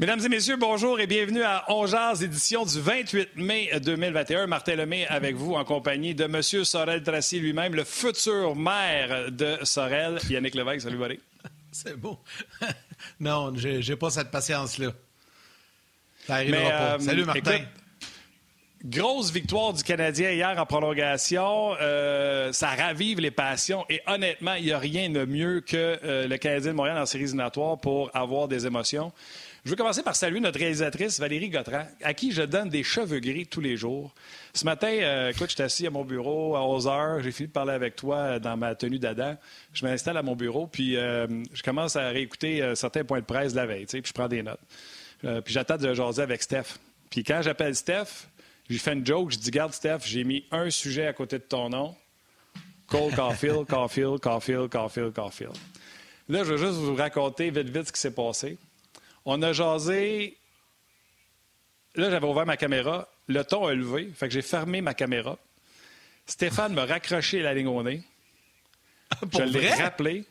Mesdames et messieurs, bonjour et bienvenue à Ongears, édition du 28 mai 2021. Martin Lemay avec vous en compagnie de M. Sorel Tracy lui-même, le futur maire de Sorel. Yannick Lévesque, salut, Barry. C'est beau. non, j'ai pas cette patience-là. Ça arrivera pas. Euh, salut, Martin. Grosse victoire du Canadien hier en prolongation. Euh, ça ravive les passions et honnêtement, il n'y a rien de mieux que euh, le Canadien de Montréal en séries éliminatoires pour avoir des émotions. Je veux commencer par saluer notre réalisatrice Valérie Gautran, à qui je donne des cheveux gris tous les jours. Ce matin, euh, écoute, j'étais assis à mon bureau à 11 h. J'ai fini de parler avec toi euh, dans ma tenue d'Adam. Je m'installe à mon bureau, puis euh, je commence à réécouter certains points de presse de la veille, puis je prends des notes. puis j'attends de jaser avec Steph. Puis quand j'appelle Steph, je lui fais une joke. Je dis Garde, Steph, j'ai mis un sujet à côté de ton nom. Cole Caulfield, Caulfield, Caulfield, Caulfield, Caulfield. Là, je veux juste vous raconter vite, vite ce qui s'est passé. On a jasé. Là, j'avais ouvert ma caméra. Le ton a levé. Fait que j'ai fermé ma caméra. Stéphane m'a raccroché la ligne au nez. Ah, je l'ai rappelé.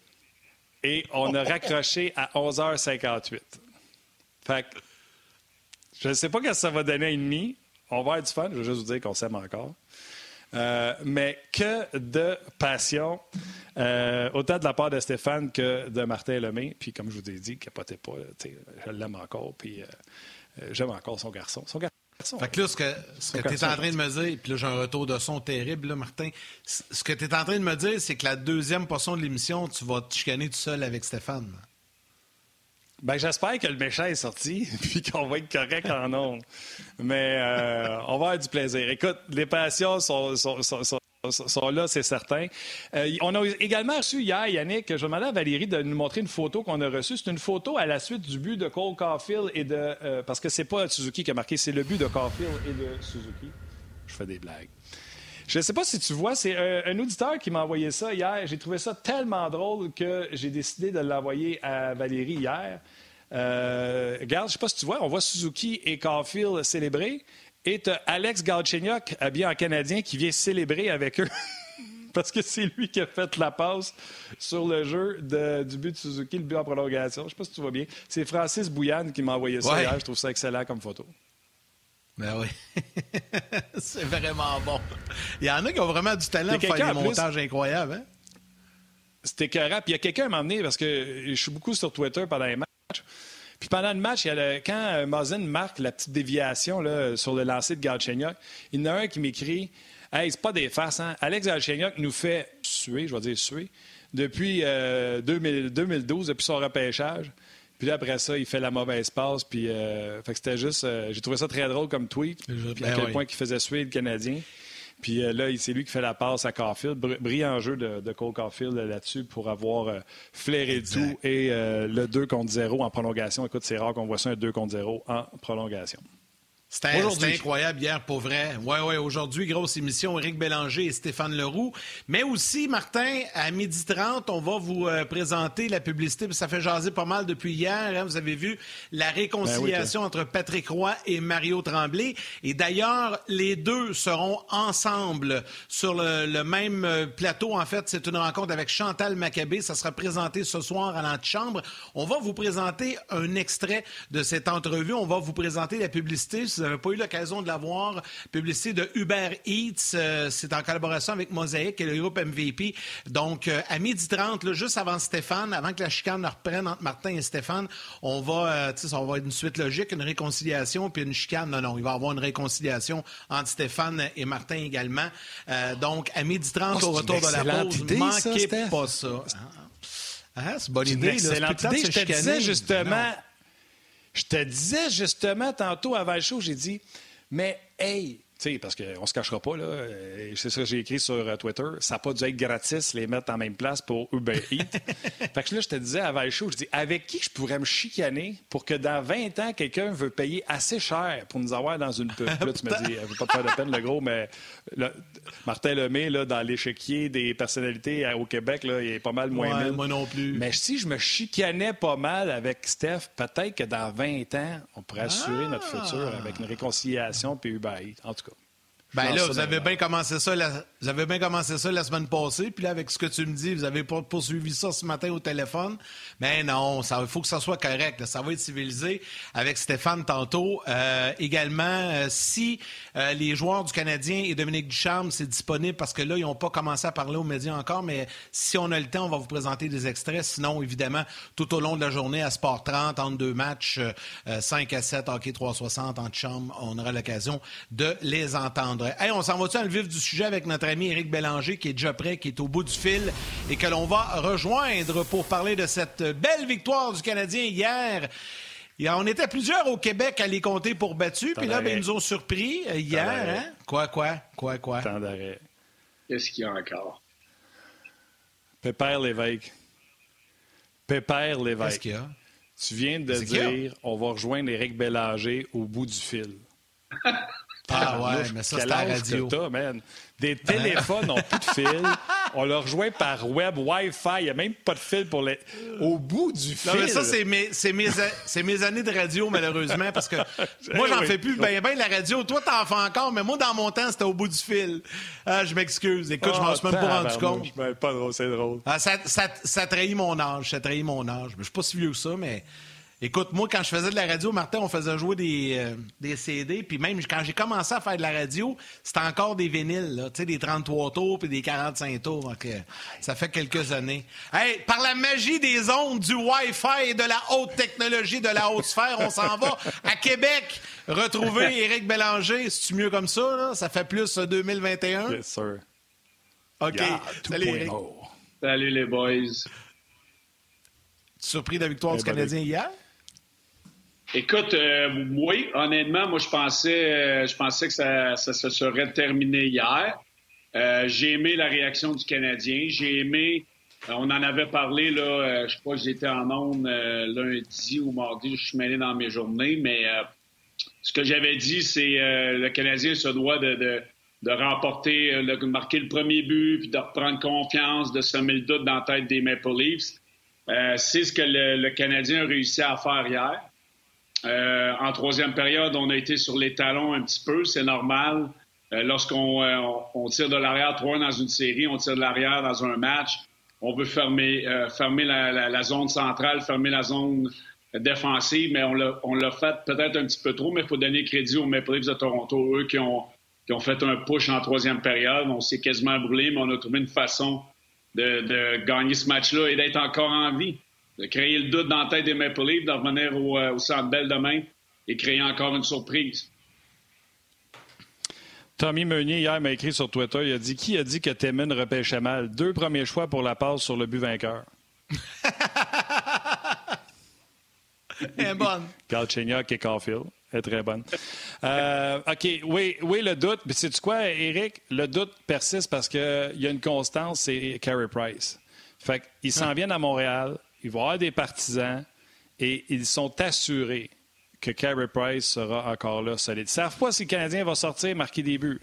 Et on a raccroché à 11h58. Fait que je ne sais pas ce que ça va donner à demi. On va avoir du fun. Je veux juste vous dire qu'on s'aime encore. Euh, mais que de passion, euh, autant de la part de Stéphane que de Martin Lemay. Puis comme je vous ai dit, capotez pas, je l'aime encore, puis euh, j'aime encore son garçon. Son garçon. Fait que là, ce que, tu es en train de me dire, puis là, j'ai un retour de son terrible, là, Martin. Ce que tu es en train de me dire, c'est que la deuxième portion de l'émission, tu vas te chicaner tout seul avec Stéphane. Ben, j'espère que le méchant est sorti, puis qu'on va être correct en nombre. Mais euh, on va avoir du plaisir. Écoute, les passions sont, là, c'est certain. Euh, on a également reçu hier, Yannick, je demandais à Valérie de nous montrer une photo qu'on a reçue. C'est une photo à la suite du but de Cole Caulfield et de... Euh, parce que c'est pas Suzuki qui a marqué, c'est le but de Caulfield et de Suzuki. Je fais des blagues. Je ne sais pas si tu vois, c'est un, auditeur qui m'a envoyé ça hier. J'ai trouvé ça tellement drôle que j'ai décidé de l'envoyer à Valérie hier. Euh, regarde, je ne sais pas si tu vois, on voit Suzuki et Caulfield célébrer. Et tu as Alex Galchenyuk, habillé en Canadien, qui vient célébrer avec eux. Parce que c'est lui qui a fait la passe sur le jeu du but de Suzuki, le but en prolongation. Je ne sais pas si tu vois bien. C'est Francis Bouillane qui m'a envoyé ça hier. Je trouve ça excellent comme photo. Ben oui. c'est vraiment bon. Il y en a qui ont vraiment du talent pour faire des montages incroyables. Hein? C'était écœurant. Puis il y a quelqu'un à m'emmener, parce que je suis beaucoup sur Twitter pendant les matchs. Puis pendant le match, il y a quand euh, Mazin marque la petite déviation là, sur le lancer de Galchenyuk, il y en a un qui m'écrit Hey, c'est pas des farces, hein? Alex Galchenyuk nous fait suer, je vais dire suer, depuis 2012, euh, depuis son repêchage. Puis là, après ça, il fait la mauvaise passe. Puis, euh, fait que c'était juste. Euh, j'ai trouvé ça très drôle comme tweet. Puis à ben quel point il faisait suer le Canadien. Puis euh, là, c'est lui qui fait la passe à Caulfield. Brillant jeu de, de Cole Caulfield là-dessus pour avoir flairé tout. Et le 2 contre 0 en prolongation. Écoute, c'est rare qu'on voit ça, un 2 contre 0 en prolongation. C'était incroyable hier, pour vrai. Oui, oui, aujourd'hui, grosse émission, Éric Bélanger et Stéphane Leroux. Mais aussi, Martin, à 12h30, on va vous euh, présenter la publicité. Ça fait jaser pas mal depuis hier. Hein. Vous avez vu la réconciliation ben entre Patrick Roy et Mario Tremblay. Et d'ailleurs, les deux seront ensemble sur le, même euh, plateau. En fait, c'est une rencontre avec Chantal Maccabé. Ça sera présenté ce soir à l'antichambre. On va vous présenter un extrait de cette entrevue. On va vous présenter la publicité vous n'avez pas eu l'occasion de la voir, publicité de Uber Eats, euh, c'est en collaboration avec Mosaïque et le groupe MVP. Donc, euh, à midi 30, juste avant Stéphane, avant que la chicane reprenne entre Martin et Stéphane, on va, euh, tu sais, ça va être une suite logique, une réconciliation, puis une chicane. Non, non, il va y avoir une réconciliation entre Stéphane et Martin également. donc, à midi 30, au retour de la pause, idée, manquez pas ça. Ah, ah, c'est bonne idée. Excellente idée. Je te disais justement... Je te disais justement tantôt avant le show, j'ai dit, mais hey, sais, parce qu'on ne se cachera pas, là, euh, c'est ça que j'ai écrit sur euh, Twitter, ça n'a pas dû être gratis les mettre en même place pour Uber Eats. fait que là, je te disais avant le show, je dis, avec qui je pourrais me chicaner pour que dans 20 ans, quelqu'un veut payer assez cher pour nous avoir dans une pub? Là, tu me dis, elle veut pas te faire de peine, le gros, mais Martin Lemay, là, dans l'échiquier des personnalités au Québec, là, il est pas mal moins ouais, Moi non plus. Mais si je me chicanais pas mal avec Steph, peut-être que dans 20 ans, on pourrait assurer notre futur avec une réconciliation puis Uber Eats. En tout cas. Ben là, vous avez bien commencé ça la... vous avez bien commencé ça la semaine passée, puis là avec ce que tu me dis, vous avez pas poursuivi ça ce matin au téléphone. Mais ben non, il faut que ça soit correct, ça va être civilisé avec Stéphane tantôt. Euh, également, euh, si euh, les joueurs du Canadien et Dominique Ducharme, c'est disponible parce que là ils n'ont pas commencé à parler aux médias encore, mais si on a le temps, on va vous présenter des extraits. Sinon, évidemment, tout au long de la journée à Sport 30 entre deux matchs, 5 à 7 hockey 360 en chambre, on aura l'occasion de les entendre. Hey, on s'en va-tu dans le vif du sujet avec notre ami Éric Bélanger qui est déjà prêt, qui est au bout du fil et que l'on va rejoindre pour parler de cette belle victoire du Canadien hier. on était plusieurs au Québec à les compter pour battus, puis là, ben, ils nous ont surpris euh, hier. Hein? Quoi, quoi, quoi, quoi? Temps d'arrêt. Qu'est-ce qu'il y a encore? Pépère Lévesque. Pépère Lévesque. Qu'est-ce qu'il y a? Tu viens de dire, on va rejoindre Éric Bélanger au bout du fil. Ah ouais, mais ça, c'est la radio. Des téléphones n'ont plus de fil. On leur rejoint par web, Wi-Fi. Il n'y a même pas de fil pour les... au bout du fil. Non, mais ça, c'est mes, mes, mes, années de radio, malheureusement, parce que moi, j'en fais plus ben, ben la radio. Toi, t'en fais encore, mais moi, dans mon temps, c'était au bout du fil. Ah, je m'excuse. Écoute, je m'en suis même pas rendu compte. Pas drôle, c'est drôle. Ah, ça, ça, ça trahit mon âge. Ça trahit mon âge. Je suis pas si vieux que ça, mais Écoute, moi, quand je faisais de la radio, Martin, on faisait jouer des, euh, des CD. Puis même quand j'ai commencé à faire de la radio, c'était encore des vinyles, tu sais, des 33 tours puis des 45 tours. Donc, ça fait quelques années. Hey, par la magie des ondes, du Wi-Fi et de la haute technologie, de la haute sphère, on s'en va à Québec retrouver Éric Bélanger. C'est-tu mieux comme ça, là? Ça fait plus 2021? Yes, sir. OK. Salut, Éric. Salut, les boys. Surpris de la victoire du Canadien hier? Écoute, euh, oui, honnêtement, moi je pensais, euh, je pensais que ça, se serait terminé hier. Euh, j'ai aimé la réaction du Canadien. J'ai aimé, on en avait parlé là, je crois que j'étais en onde lundi ou mardi, je suis mêlé dans mes journées, mais ce que j'avais dit, c'est le Canadien se doit de, de, de remporter, de marquer le premier but, puis de reprendre confiance, de semer le doute dans la tête des Maple Leafs. c'est ce que le, le Canadien a réussi à faire hier. Euh, en troisième période, on a été sur les talons un petit peu, c'est normal. Euh, lorsqu'on euh, on tire de l'arrière 3 dans une série, on tire de l'arrière dans un match, on veut fermer, fermer la, zone centrale, fermer la zone défensive, mais on l'a fait peut-être un petit peu trop, mais il faut donner crédit aux Maple Leafs de Toronto, eux qui ont, qui ont fait un push en troisième période. On s'est quasiment brûlé, mais on a trouvé une façon de, de gagner ce match-là et d'être encore en vie de créer le doute dans la tête des Maple Leafs, de revenir au, euh, au Centre Bell demain et créer encore une surprise. Tommy Meunier, hier, m'a écrit sur Twitter, il a dit Qui a dit que Temin repêchait mal? Deux premiers choix pour la passe sur le but vainqueur. Elle est bonne. Galchenyuk et Caulfield. Elle est très bonne. Euh, OK, oui, oui, le doute. Mais sais-tu quoi, Eric? Le doute persiste parce qu'il y a une constance, c'est Carey Price. Fait qu'ils s'en viennent à Montréal il va y avoir des partisans et ils sont assurés que Carey Price sera encore là solide. Ils ne savent pas si le Canadien va sortir et marquer des buts,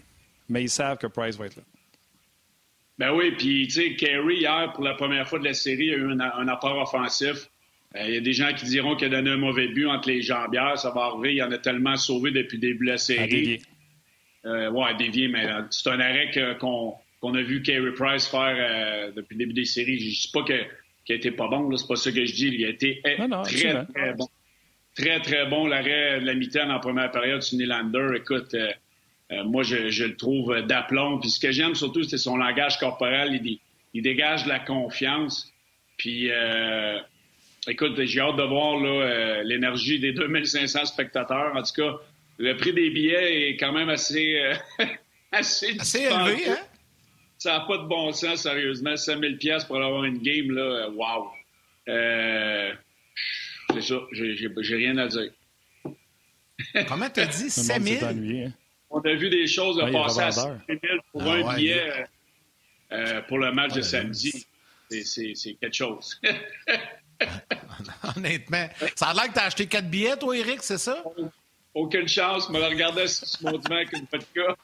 mais ils savent que Price va être là. Ben oui, puis tu sais, Carey, hier, pour la première fois de la série, a eu un, apport offensif. Euh, il y a des gens qui diront qu'il a donné un mauvais but entre les jambières. Ça va arriver. Il en a tellement sauvé depuis le début de la série. À dévier. Euh, ouais, dévié, mais euh, c'est un arrêt qu'on a vu Carey Price faire euh, depuis le début des séries. Je ne dis pas que qui a été pas bon, c'est pas ça que je dis. Il a été très, très bon. Très, très bon l'arrêt de la mi-temps en première période sur Nylander. Écoute, euh, euh, moi, je, le trouve d'aplomb. Puis ce que j'aime surtout, c'est son langage corporel. Il, dégage de la confiance. Puis, euh, écoute, j'ai hâte de voir l'énergie des 2500 spectateurs. En tout cas, le prix des billets est quand même assez, assez, assez élevé, hein? Ça n'a pas de bon sens, sérieusement. 5000 pièces pour avoir une game, là, wow. Euh, c'est ça, j'ai rien à dire. Comment t'as dit? 5000? Hein. On a vu des choses de passer à 5000 pour ah un billet euh, euh, pour le match de samedi. C'est quelque chose. Honnêtement. Ça a l'air que t'as acheté 4 billets, toi, Eric, c'est ça? Aucune chance. Je me regardais sur mon avec une vodka.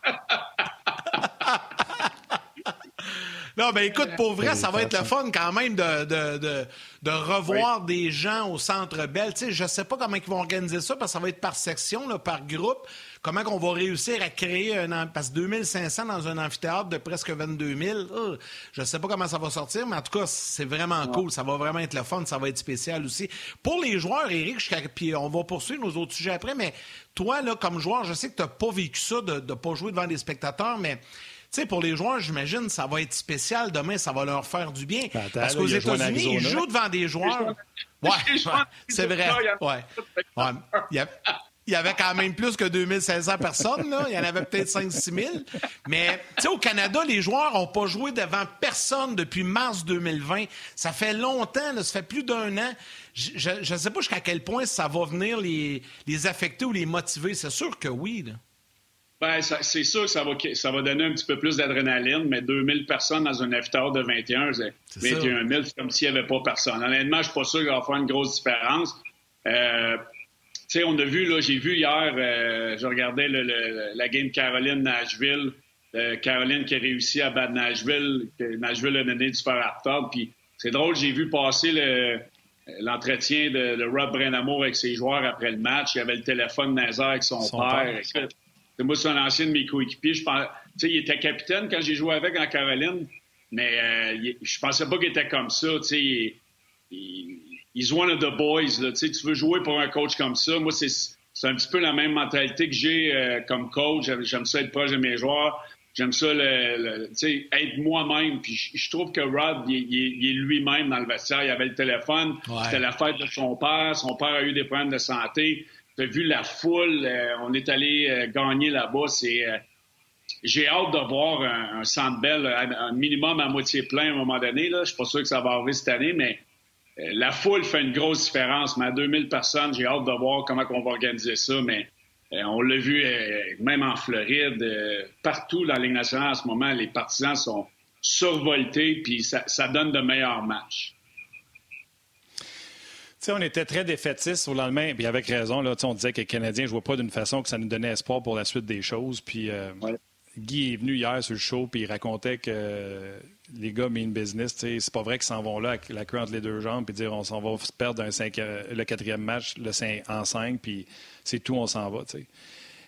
Non, ben écoute, pour vrai, ça va être le fun quand même de, de, de, revoir des gens au Centre Bell. Tu sais, je sais pas comment ils vont organiser ça, parce que ça va être par section, là, par groupe. Comment qu'on va réussir à créer un... Parce que 2500 dans un amphithéâtre de presque 22 000, je sais pas comment ça va sortir, mais en tout cas, c'est vraiment cool. Ça va vraiment être le fun. Ça va être spécial aussi. Pour les joueurs, Eric, puis on va poursuivre nos autres sujets après, mais toi, là, comme joueur, je sais que tu n'as pas vécu ça de ne pas jouer devant des spectateurs, mais sais, pour les joueurs, j'imagine, ça va être spécial. Demain, ça va leur faire du bien. Ben, Parce qu'aux États-Unis, ils jouent devant des joueurs. Ouais, c'est vrai. Ouais. Il y avait quand même plus que 2500 personnes. Là. Il y en avait peut-être 5-6 000. Mais au Canada, les joueurs n'ont pas joué devant personne depuis mars 2020. Ça fait longtemps, ça fait plus d'un an. Je ne sais pas jusqu'à quel point ça va venir les, les affecter ou les motiver. C'est sûr que oui. Là. Ben, c'est sûr que ça va, ça va donner un petit peu plus d'adrénaline, mais 2000 personnes dans un after de 21, 21 000, c'est comme s'il n'y avait pas personne. Honnêtement, je ne suis pas sûr qu'il va faire une grosse différence. Euh, tu sais, on a vu, là, j'ai vu hier, euh, je regardais la game Caroline-Nashville. Euh, Caroline qui a réussi à battre Nashville, que Nashville a donné du super octobre. Puis c'est drôle, j'ai vu passer l'entretien de, Rob Brennamour avec ses joueurs après le match. Il y avait le téléphone Nazar avec son, père. Moi, c'est un ancien de mes coéquipiers. Je pense, il était capitaine quand j'ai joué avec en Caroline, mais euh, je pensais pas qu'il était comme ça. Il, il, he's one of the boys. Là, tu veux jouer pour un coach comme ça. Moi, c'est, c'est un petit peu la même mentalité que j'ai euh, comme coach. J'aime ça être proche de mes joueurs. J'aime ça le, être moi-même. Puis je, trouve que Rod, il, est lui-même dans le vestiaire. Il avait le téléphone. C'était la fête de son père. Son père a eu des problèmes de santé. Tu as vu la foule, euh, on est allé euh, gagner là-bas. C'est, euh, j'ai hâte de voir un, centre belle, un minimum à moitié plein à un moment donné. Là. Je suis pas sûr que ça va arriver cette année, mais la foule fait une grosse différence. Mais à 2000 personnes, j'ai hâte de voir comment on va organiser ça. Mais on l'a vu même en Floride, partout dans la Ligue nationale en ce moment, les partisans sont survoltés, puis ça donne de meilleurs matchs sais, on était très défaitistes au lendemain, puis avec raison. Là, on disait que les Canadiens ne jouaient pas d'une façon que ça nous donnait espoir pour la suite des choses. Puis euh, Guy est venu hier sur le show, puis il racontait que les gars mean business. C'est pas vrai qu'ils s'en vont là avec la queue entre les deux jambes, puis dire on s'en va perdre un cinq, euh, le quatrième match le en cinq, puis c'est tout, on s'en va.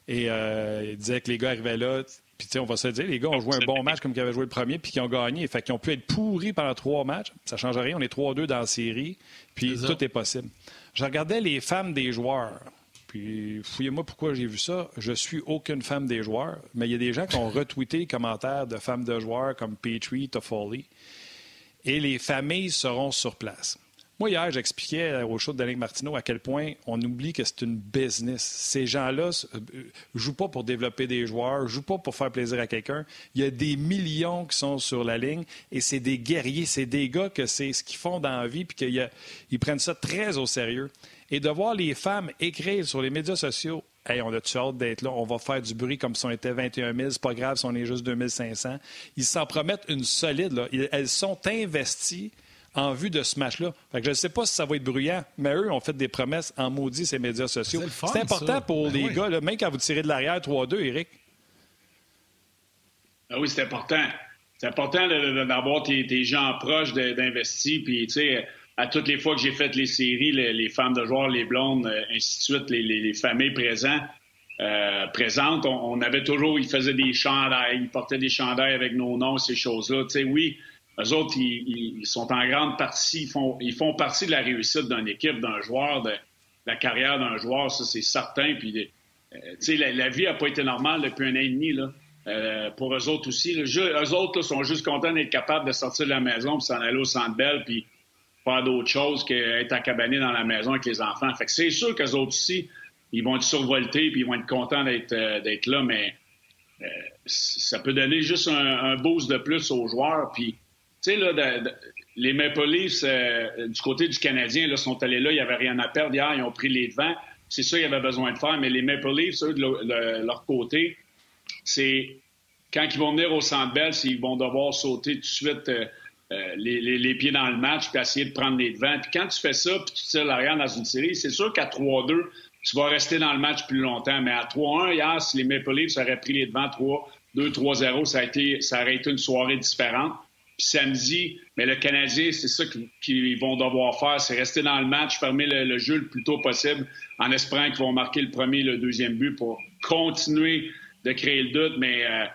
Et euh, il disait que les gars arrivaient là, puis, on va se dire, les gars ont joué un bon match comme ils avaient joué le premier, puis qu'ils ont gagné. Fait qu'ils ont pu être pourris pendant trois matchs. Ça ne change rien. On est 3-2 dans la série, puis tout est possible. Je regardais les femmes des joueurs. Puis, fouillez-moi pourquoi j'ai vu ça. Je suis aucune femme des joueurs, mais il y a des gens qui ont retweeté les commentaires de femmes de joueurs comme Petrie, Toffoli. Et les familles seront sur place. Hier, j'expliquais au show de Danick Martineau à quel point on oublie que c'est une business. Ces gens-là ne euh, jouent pas pour développer des joueurs, ne jouent pas pour faire plaisir à quelqu'un. Il y a des millions qui sont sur la ligne et c'est des guerriers, c'est des gars que c'est ce qu'ils font dans la vie puis qu'ils prennent ça très au sérieux. Et de voir les femmes écrire sur les médias sociaux Hey, on a-tu hâte d'être là? On va faire du bruit comme si on était 21 000. C'est pas grave si on est juste 2500. Ils s'en promettent une solide. Là. Elles sont investies en vue de ce match-là. je ne sais pas si ça va être bruyant, mais eux ont fait des promesses en maudit ces médias sociaux. C'est important pour ben les gars, même quand vous tirez de l'arrière 3-2, Eric. Ah oui, c'est important. C'est important d'avoir tes, gens proches d'investir. Puis, tu sais, à toutes les fois que j'ai fait les séries, les, femmes de joueurs, les blondes, euh, ainsi de suite, les, familles présentes, euh, présentes, on, avait toujours, ils faisaient des chandails, ils portaient des chandails avec nos noms, ces choses-là. Tu sais, oui, eux autres, ils, sont en grande partie, ils font, ils font partie de la réussite d'une équipe, d'un joueur, de, la carrière d'un joueur, ça c'est certain. Puis, euh, sais, la, vie n'a pas été normale depuis un an et demi là. Euh, pour eux autres aussi. Là. eux autres sont juste contents d'être capables de sortir de la maison puis s'en aller au centre belle puis faire d'autres choses qu'être accabanés dans la maison avec les enfants. Fait que c'est sûr qu'eux autres aussi, ils vont être survoltés puis ils vont être contents d'être euh, là, mais ça peut donner juste un, un, boost de plus aux joueurs. Puis sais, là, les Maple Leafs, euh, du côté du Canadien, là, sont allés là, il n'y avait rien à perdre. Hier, ils ont pris les devants. C'est ça qu'ils avaient besoin de faire. Mais les Maple Leafs, eux, de, leur côté, c'est quand ils vont venir au Centre Bell, ils vont devoir sauter tout de suite euh, euh, les, pieds dans le match puis essayer de prendre les devants. Puis quand tu fais ça puis tu tires l'arrière dans une série, c'est sûr qu'à 3-2, tu vas rester dans le match plus longtemps. Mais à 3-1, hier, si les Maple Leafs auraient pris les devants 3, 2-3-0, ça, été, ça aurait été une soirée différente. Samedi, mais le Canadien, c'est ça qu'ils vont devoir faire, c'est rester dans le match, fermer le, jeu le plus tôt possible, en espérant qu'ils vont marquer le premier et le deuxième but pour continuer de créer le doute. Mais euh,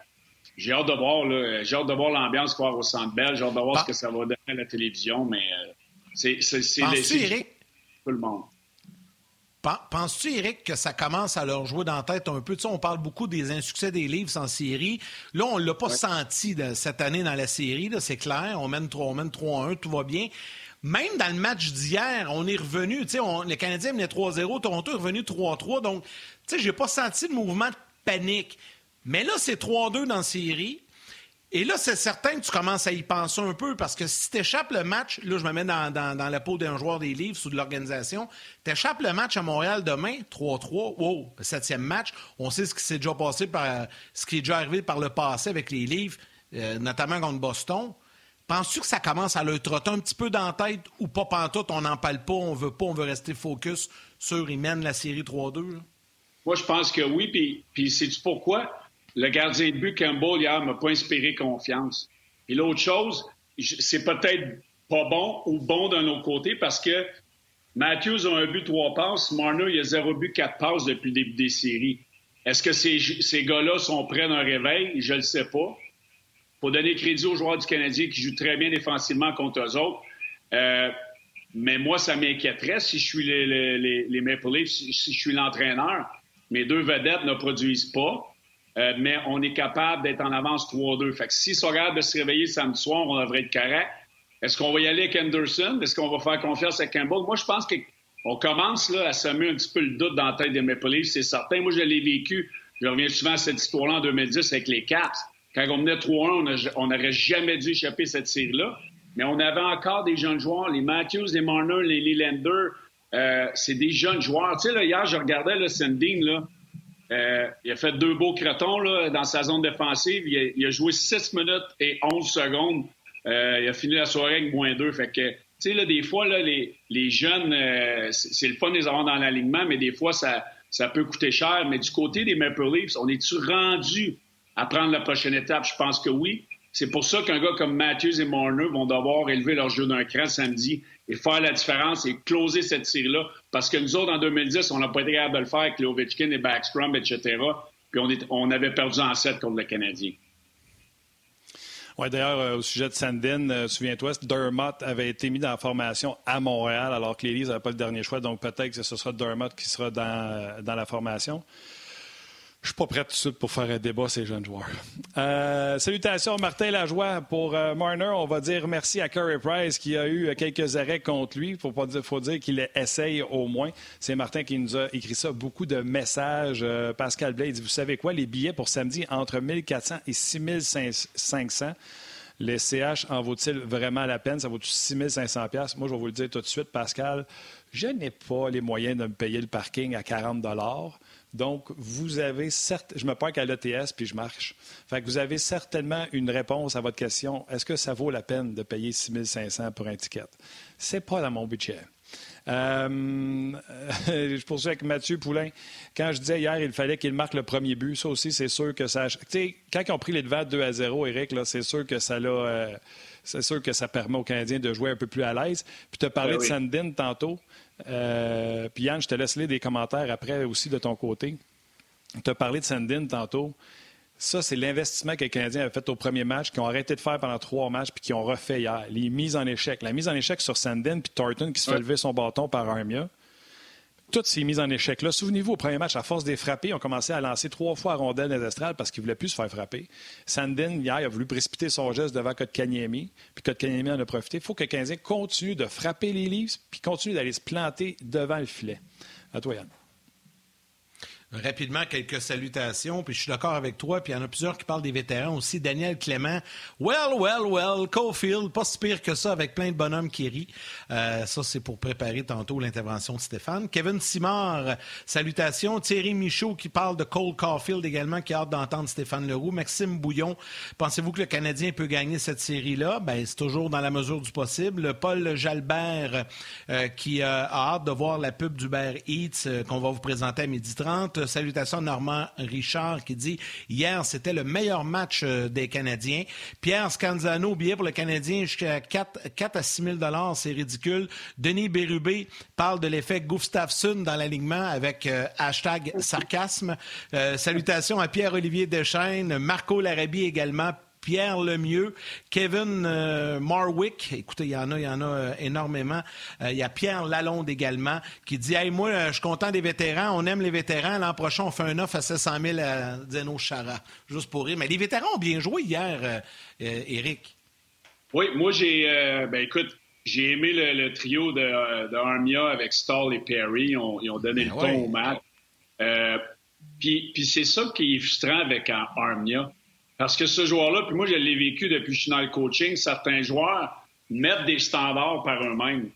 j'ai hâte de voir, j'ai hâte de voir l'ambiance qu'il va au Centre Bell, j'ai hâte de voir ah. ce que ça va donner à la télévision, mais euh, c'est c'est tout le monde. Penses-tu, Eric, que ça commence à leur jouer dans la tête un peu? Tu sais, on parle beaucoup des insuccès des livres en série. Là, on ne l'a pas senti cette année dans la série, c'est clair. On mène 3-1, tout va bien. Même dans le match d'hier, on est revenu. Tu sais, les Canadiens menaient 3-0, Toronto est revenu 3-3. Donc, tu sais, j'ai pas senti de mouvement de panique. Mais là, c'est 3-2 dans la série. Et là, c'est certain que tu commences à y penser un peu parce que si tu échappes le match, là, je me mets dans, la peau d'un joueur des livres ou de l'organisation, tu échappes le match à Montréal demain, 3-3, wow, septième match. On sait ce qui s'est déjà passé par ce qui est déjà arrivé par le passé avec les livres, euh, notamment contre Boston. Penses-tu que ça commence à le trotter un petit peu dans la tête ou pas pantoute, on n'en parle pas, on veut pas, on veut rester focus sur ils mènent la série 3-2? Moi, je pense que oui, puis, sais-tu pourquoi? Le gardien de but Campbell hier m'a pas inspiré confiance. Et l'autre chose, c'est peut-être pas bon ou bon d'un autre côté parce que Matthews a un but, trois passes. Marner, il a zéro but, quatre passes depuis le début des séries. Est-ce que ces, ces gars-là sont prêts d'un réveil? Je ne le sais pas. Pour donner crédit aux joueurs du Canadien qui jouent très bien défensivement contre eux autres. Euh, mais moi, ça m'inquiéterait si je suis les, les, les Maple Leafs, si, si je suis l'entraîneur. Mes deux vedettes ne produisent pas. Euh, mais on est capable d'être en avance 3-2. Fait que si sont capables de se réveiller samedi soir, on devrait être correct. Est-ce qu'on va y aller avec Anderson? Est-ce qu'on va faire confiance à Campbell? Moi, je pense qu'on commence là, à semer un petit peu le doute dans la tête des Maple Leafs, c'est certain. Moi, je l'ai vécu. Je reviens souvent à cette histoire-là en 2010 avec les Caps. Quand on menait 3-1, on n'aurait jamais dû échapper cette série-là. Mais on avait encore des jeunes joueurs, les Matthews, les Marner, les Leelander. Euh, c'est des jeunes joueurs. Tu sais, là, hier, je regardais le Sandine, là. Euh, il a fait deux beaux cretons là, dans sa zone défensive. Il a, joué 6 minutes et 11 secondes. Euh, il a fini la soirée avec moins 2. Fait que, tu sais, là, des fois, là, les, les jeunes, euh, c'est le fun de les avoir dans l'alignement, mais des fois, ça, ça peut coûter cher. Mais du côté des Maple Leafs, on est-tu rendu à prendre la prochaine étape? Je pense que oui. C'est pour ça qu'un gars comme Matthews et Marner vont devoir élever leur jeu d'un cran samedi et faire la différence et closer cette série-là. Parce que nous autres, en 2010, on n'a pas été capable de le faire avec les Ovechkin et Backstrom, etc. Puis on, on avait perdu en 7 contre le Canadien. Oui, d'ailleurs, euh, au sujet de Sandin, euh, souviens-toi, Dermott avait été mis dans la formation à Montréal alors que les n'avaient pas le dernier choix. Donc peut-être que ce sera Dermott qui sera dans, euh, dans la formation. Je suis pas prêt tout de suite pour faire un débat ces jeunes joueurs. Euh, salutations Martin Lajoie. Pour euh, Marner, on va dire merci à Curry Price qui a eu quelques arrêts contre lui. Il faut dire, qu'il essaye au moins. C'est Martin qui nous a écrit ça. Beaucoup de messages. Euh, Pascal Blade dit, vous savez quoi, les billets pour samedi entre 1400 et 6500. Les CH en vaut-il vraiment la peine? Ça vaut 6500 Moi, je vais vous le dire tout de suite, Pascal. Je n'ai pas les moyens de me payer le parking à 40 donc, vous avez certes, je me parque à l'ETS puis je marche. Fait que vous avez certainement une réponse à votre question. Est-ce que ça vaut la peine de payer 6 500 pour un ticket? C'est pas dans mon budget. Euh, je poursuis avec Mathieu Poulain. Quand je disais hier, il fallait qu'il marque le premier but, ça aussi, c'est sûr que ça. Tu sais, quand ils ont pris les devants 2 à 0, Eric, c'est sûr que ça l'a. Euh, c'est sûr que ça permet aux Canadiens de jouer un peu plus à l'aise. Puis tu as parlé ben de Sandin tantôt. Euh, puis Yann, je te laisse lire des commentaires après aussi de ton côté. Tu as parlé de Sandin tantôt. Ça, c'est l'investissement que les Canadiens avaient fait au premier match, qu'ils ont arrêté de faire pendant trois matchs, puis qu'ils ont refait hier. Les mises en échec. La mise en échec sur Sandin, puis Thornton qui se fait lever son bâton par Armia toutes ces mises en échec-là. Souvenez-vous, au premier match, à force des frapper, ils ont commencé à lancer trois fois à rondelle des estrades parce qu'ils ne voulaient plus se faire frapper. Sandin, hier, a voulu précipiter son geste devant Kotkaniemi, puis Kotkaniemi en a profité. Il faut que Canadien continue de frapper les livres, puis continue d'aller se planter devant le filet. À toi, Yann. Rapidement, quelques salutations, puis je suis d'accord avec toi, puis il y en a plusieurs qui parlent des vétérans aussi. Daniel Clément, well, well, well, Cofield, pas si pire que ça, avec plein de bonhommes qui rient. Euh, ça, c'est pour préparer tantôt l'intervention de Stéphane. Kevin Simard, salutations. Thierry Michaud qui parle de Cole Caulfield également, qui a hâte d'entendre Stéphane Leroux. Maxime Bouillon, pensez-vous que le Canadien peut gagner cette série-là? Ben, c'est toujours dans la mesure du possible. Paul Jalbert, euh, qui euh, a hâte de voir la pub du Bear Eats qu'on va vous présenter à 12h30 forte salutation Normand Richard qui dit Hier, c'était le meilleur match euh, des Canadiens. Pierre Scanzano, billet pour le Canadien jusqu'à 4, 4 à 6 000 c'est ridicule. Denis Bérubé parle de l'effet Gustafsson dans l'alignement avec euh, hashtag sarcasme. Euh, salutations à Pierre-Olivier Deschaines, Marco Larabie également, Pierre Lemieux, Kevin euh, Marwick. Écoutez, il y en a, il y en a euh, énormément. Euh, il y a Pierre Lalonde également qui dit Hey, moi, je suis content des vétérans. On aime les vétérans. L'an prochain, on fait un offre à 700 000 à Zeno Chara. Juste pour rire. Mais les vétérans ont bien joué hier, Eric. Oui, moi, j'ai. ben, écoute, j'ai aimé le, trio de, Armia avec Stall et Perry. Ils ont, donné ben le ton au match. puis, puis c'est ça qui est frustrant avec Armia parce que ce joueur-là, puis moi, je l'ai vécu depuis que je coaching, certains joueurs mettent des standards par eux-mêmes.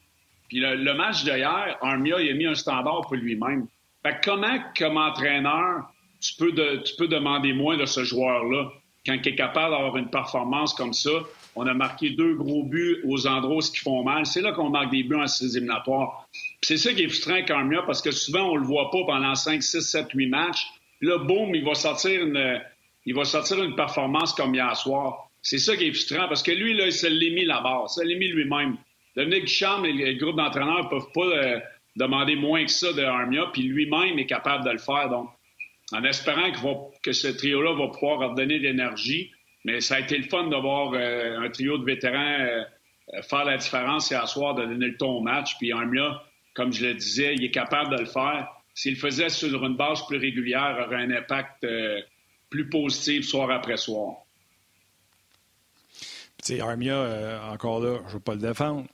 Puis le, match d'hier, Armia, il a mis un standard pour lui-même. Fait que comment, comme entraîneur, tu peux, tu peux demander moins de ce joueur-là? Quand il est capable d'avoir une performance comme ça? On a marqué deux gros buts aux endroits qui font mal. C'est là qu'on marque des buts en six éliminatoires. C'est ça qui est frustrant avec Armia parce que souvent, on le voit pas pendant 5, 6, 7, 8 matchs. Là, boum, il va sortir une, il va sortir une performance comme hier soir. C'est ça qui est frustrant parce que lui, là, il se l'est mis là-bas. Il se l'est mis lui-même. Dominique Duchamp et le groupe d'entraîneurs ne peuvent pas euh, demander moins que ça de Armia, puis lui-même est capable de le faire. Donc, en espérant que ce trio-là va pouvoir redonner de l'énergie. Mais ça a été le fun de voir euh, un trio de vétérans euh, faire la différence hier soir, de donner le ton au match. Puis Armia, comme je le disais, il est capable de le faire. S'il le faisait sur une base plus régulière, il aurait un impact plus positive soir après soir. Armia, euh, encore là, je ne veux pas le défendre.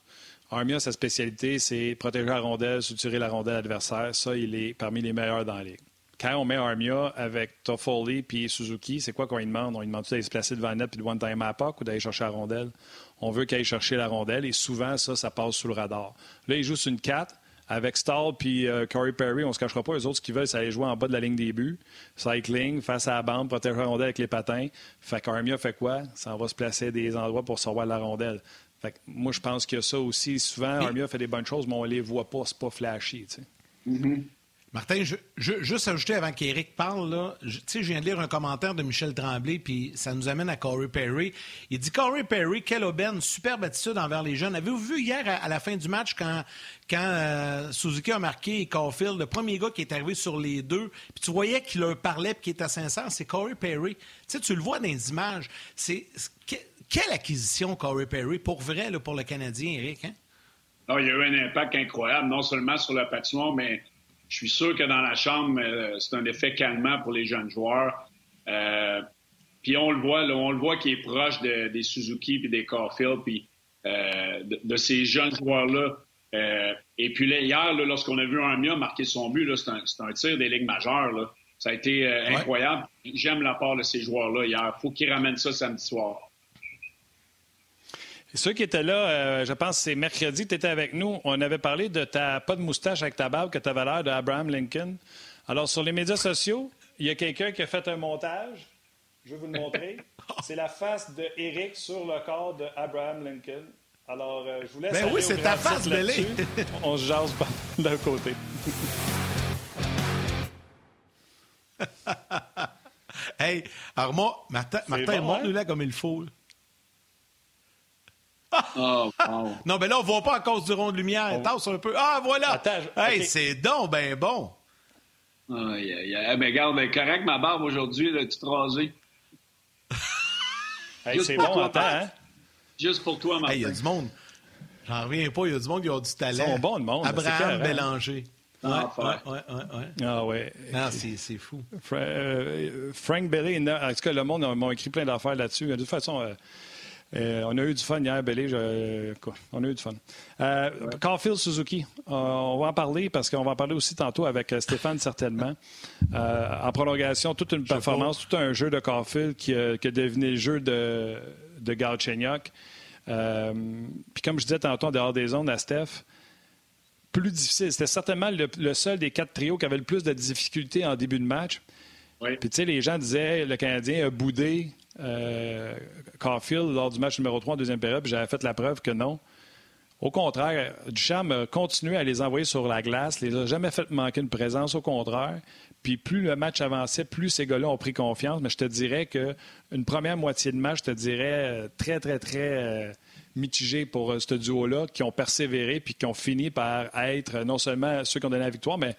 Armia, sa spécialité, c'est protéger la rondelle, soutirer la rondelle adversaire. Ça, il est parmi les meilleurs dans la ligue. Quand on met Armia avec Toffoli puis Suzuki, c'est quoi qu'on lui demande? On lui demande d'aller se placer devant net puis de one-time à ou d'aller chercher la rondelle? On veut qu'il aille chercher la rondelle et souvent, ça, ça passe sous le radar. Là, il joue sur une 4 avec Stall puis euh, Corey Perry, on se cachera pas. Les autres, ce qu'ils veulent, c'est aller jouer en bas de la ligne des buts. Cycling, face à la bande, protéger la rondelle avec les patins. Fait qu'Armia fait quoi? Ça va se placer à des endroits pour sauver la rondelle. Fait que moi, je pense que ça aussi, souvent, Armia fait des bonnes choses, mais on les voit pas. C'est pas flashy, tu sais. Mm-hmm. Martin, je, juste ajouter avant qu'Éric parle, là, je, viens de lire un commentaire de Michel Tremblay, puis ça nous amène à Corey Perry. Il dit Corey Perry, quelle aubaine, superbe attitude envers les jeunes. Avez-vous vu hier à, la fin du match quand, euh, Suzuki a marqué et Caulfield, le premier gars qui est arrivé sur les deux, puis tu voyais qu'il leur parlait et qu'il était sincère, c'est Corey Perry. Tu le vois dans les images. C'est quelle acquisition Corey Perry pour vrai pour le Canadien, Eric? Hein? il y a eu un impact incroyable, non seulement sur la patinoire, mais je suis sûr que dans la chambre, euh, c'est un effet calmant pour les jeunes joueurs. Euh, puis on le voit, là, on le voit qui est proche des Suzuki puis des Caulfield, puis euh, de, ces jeunes joueurs-là. et puis là, hier, lorsqu'on a vu Armia marquer son but, c'est un, un, tir des ligues majeures. Là. Ça a été incroyable. J'aime la part de ces joueurs-là hier. Il faut qu'ils ramènent ça samedi soir. Ceux qui étaient là, euh, je pense que c'est mercredi, tu étais avec nous. On avait parlé de ta pas de moustache avec ta barbe, que tu avais l'air d'Abraham Lincoln. Alors, sur les médias sociaux, il y a quelqu'un qui a fait un montage. Je vais vous le montrer. c'est la face de Eric sur le corps de Abraham Lincoln. Alors, euh, je vous laisse. Ben oui, c'est ta face, Bélé. On se jase pas d'un côté. hey, Armand, Martin, Martin bon, montre-nous hein? là comme il faut. Oh, non, mais là, on ne voit pas à cause du rond de lumière. Oh. Tasse un peu. Ah, voilà! hey, c'est donc ben bon! Aïe, aïe, aïe. Mais regarde, ben, correct, ma barbe aujourd'hui, là, tu rasé. hey, c'est bon, attends, hein? Juste pour toi, Martin. Il y a du monde. J'en reviens pas, il y a du monde qui a du talent. Ils sont bons, le monde. Abraham Bélanger. Ah, ouais, ouais, ouais, Ah, ouais. Ah, c'est fou. Euh, Frank Belly, en tout cas, le monde m'a écrit plein d'affaires là-dessus. De toute façon, euh, euh, on a eu du fun hier, Bélé. on a eu du fun. Euh, Caulfield Suzuki, euh, on va en parler parce qu'on va en parler aussi tantôt avec euh, Stéphane, certainement. en prolongation, toute une performance, tout un jeu de Caulfield qui, qui, a devenu le jeu de, de Galchenyuk. Puis comme je disais tantôt en dehors des zones à Steph, plus difficile. C'était certainement le, seul des quatre trios qui avait le plus de difficultés en début de match. Puis tu sais, les gens disaient le Canadien a boudé euh, Caulfield lors du match numéro 3 en deuxième période, j'avais fait la preuve que non. Au contraire, Duchamp a continué à les envoyer sur la glace, les a jamais fait manquer une présence, au contraire. Puis plus le match avançait, plus ces gars-là ont pris confiance. Mais je te dirais qu'une première moitié de match, je te dirais très, très, très mitigé pour ce duo-là, qui ont persévéré puis qui ont fini par être non seulement ceux qui ont donné la victoire, mais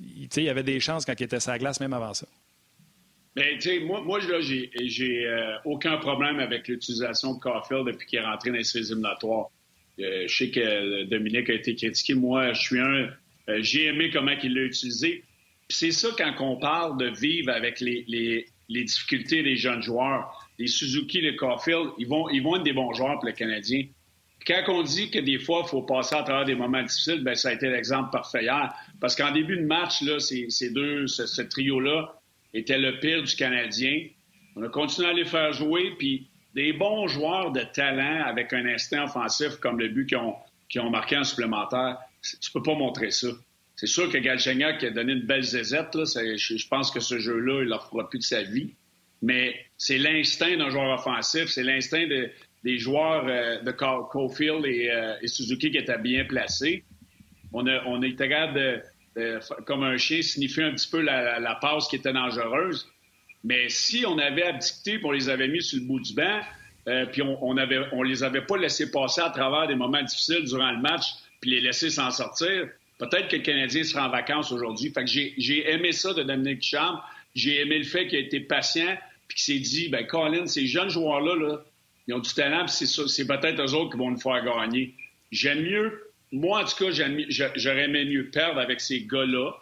il y avait des chances quand ils étaient sur la glace même avant ça. Bien, tu sais, moi, moi là, j'ai, euh, aucun problème avec l'utilisation de Caulfield depuis qu'il est rentré dans les séries éliminatoires. Euh, je sais que Dominique a été critiqué. Moi, je suis un. Euh, j'ai aimé comment il l'a utilisé. C'est ça quand on parle de vivre avec les, les, les, difficultés des jeunes joueurs. Les Suzuki, les Caulfield, ils vont, ils vont être des bons joueurs pour le Canadien. Quand on dit que des fois, il faut passer à travers des moments difficiles, bien, ça a été l'exemple parfait hier. Parce qu'en début de match, là, ces, ces deux, ce trio-là, était le pire du Canadien. On a continué à les faire jouer, puis des bons joueurs de talent avec un instinct offensif comme le but qu'ils ont, marqué en supplémentaire, tu peux pas montrer ça. C'est sûr que Galchenyuk a donné une belle zézette. Là. Je, pense que ce jeu-là, il leur fera plus de sa vie. Mais c'est l'instinct d'un joueur offensif, c'est l'instinct des joueurs euh, de Caulfield euh, et, Suzuki qui étaient bien placés. On a, on est capable de, euh, comme un chien, signifier un petit peu la, passe qui était dangereuse. Mais si on avait abdicté, puis on les avait mis sur le bout du banc, euh, puis on, on, avait, on les avait pas laissés passer à travers des moments difficiles durant le match, puis les laisser s'en sortir, peut-être que le Canadien sera en vacances aujourd'hui. Fait que j'ai aimé ça de Dominique Chambre. J'ai aimé le fait qu'il a été patient, puis qu'il s'est dit, ben Colin, ces jeunes joueurs-là, là, ils ont du talent, puis c'est peut-être eux autres qui vont nous faire gagner. J'aime mieux moi, en tout cas, j'aurais aimé mieux perdre avec ces gars-là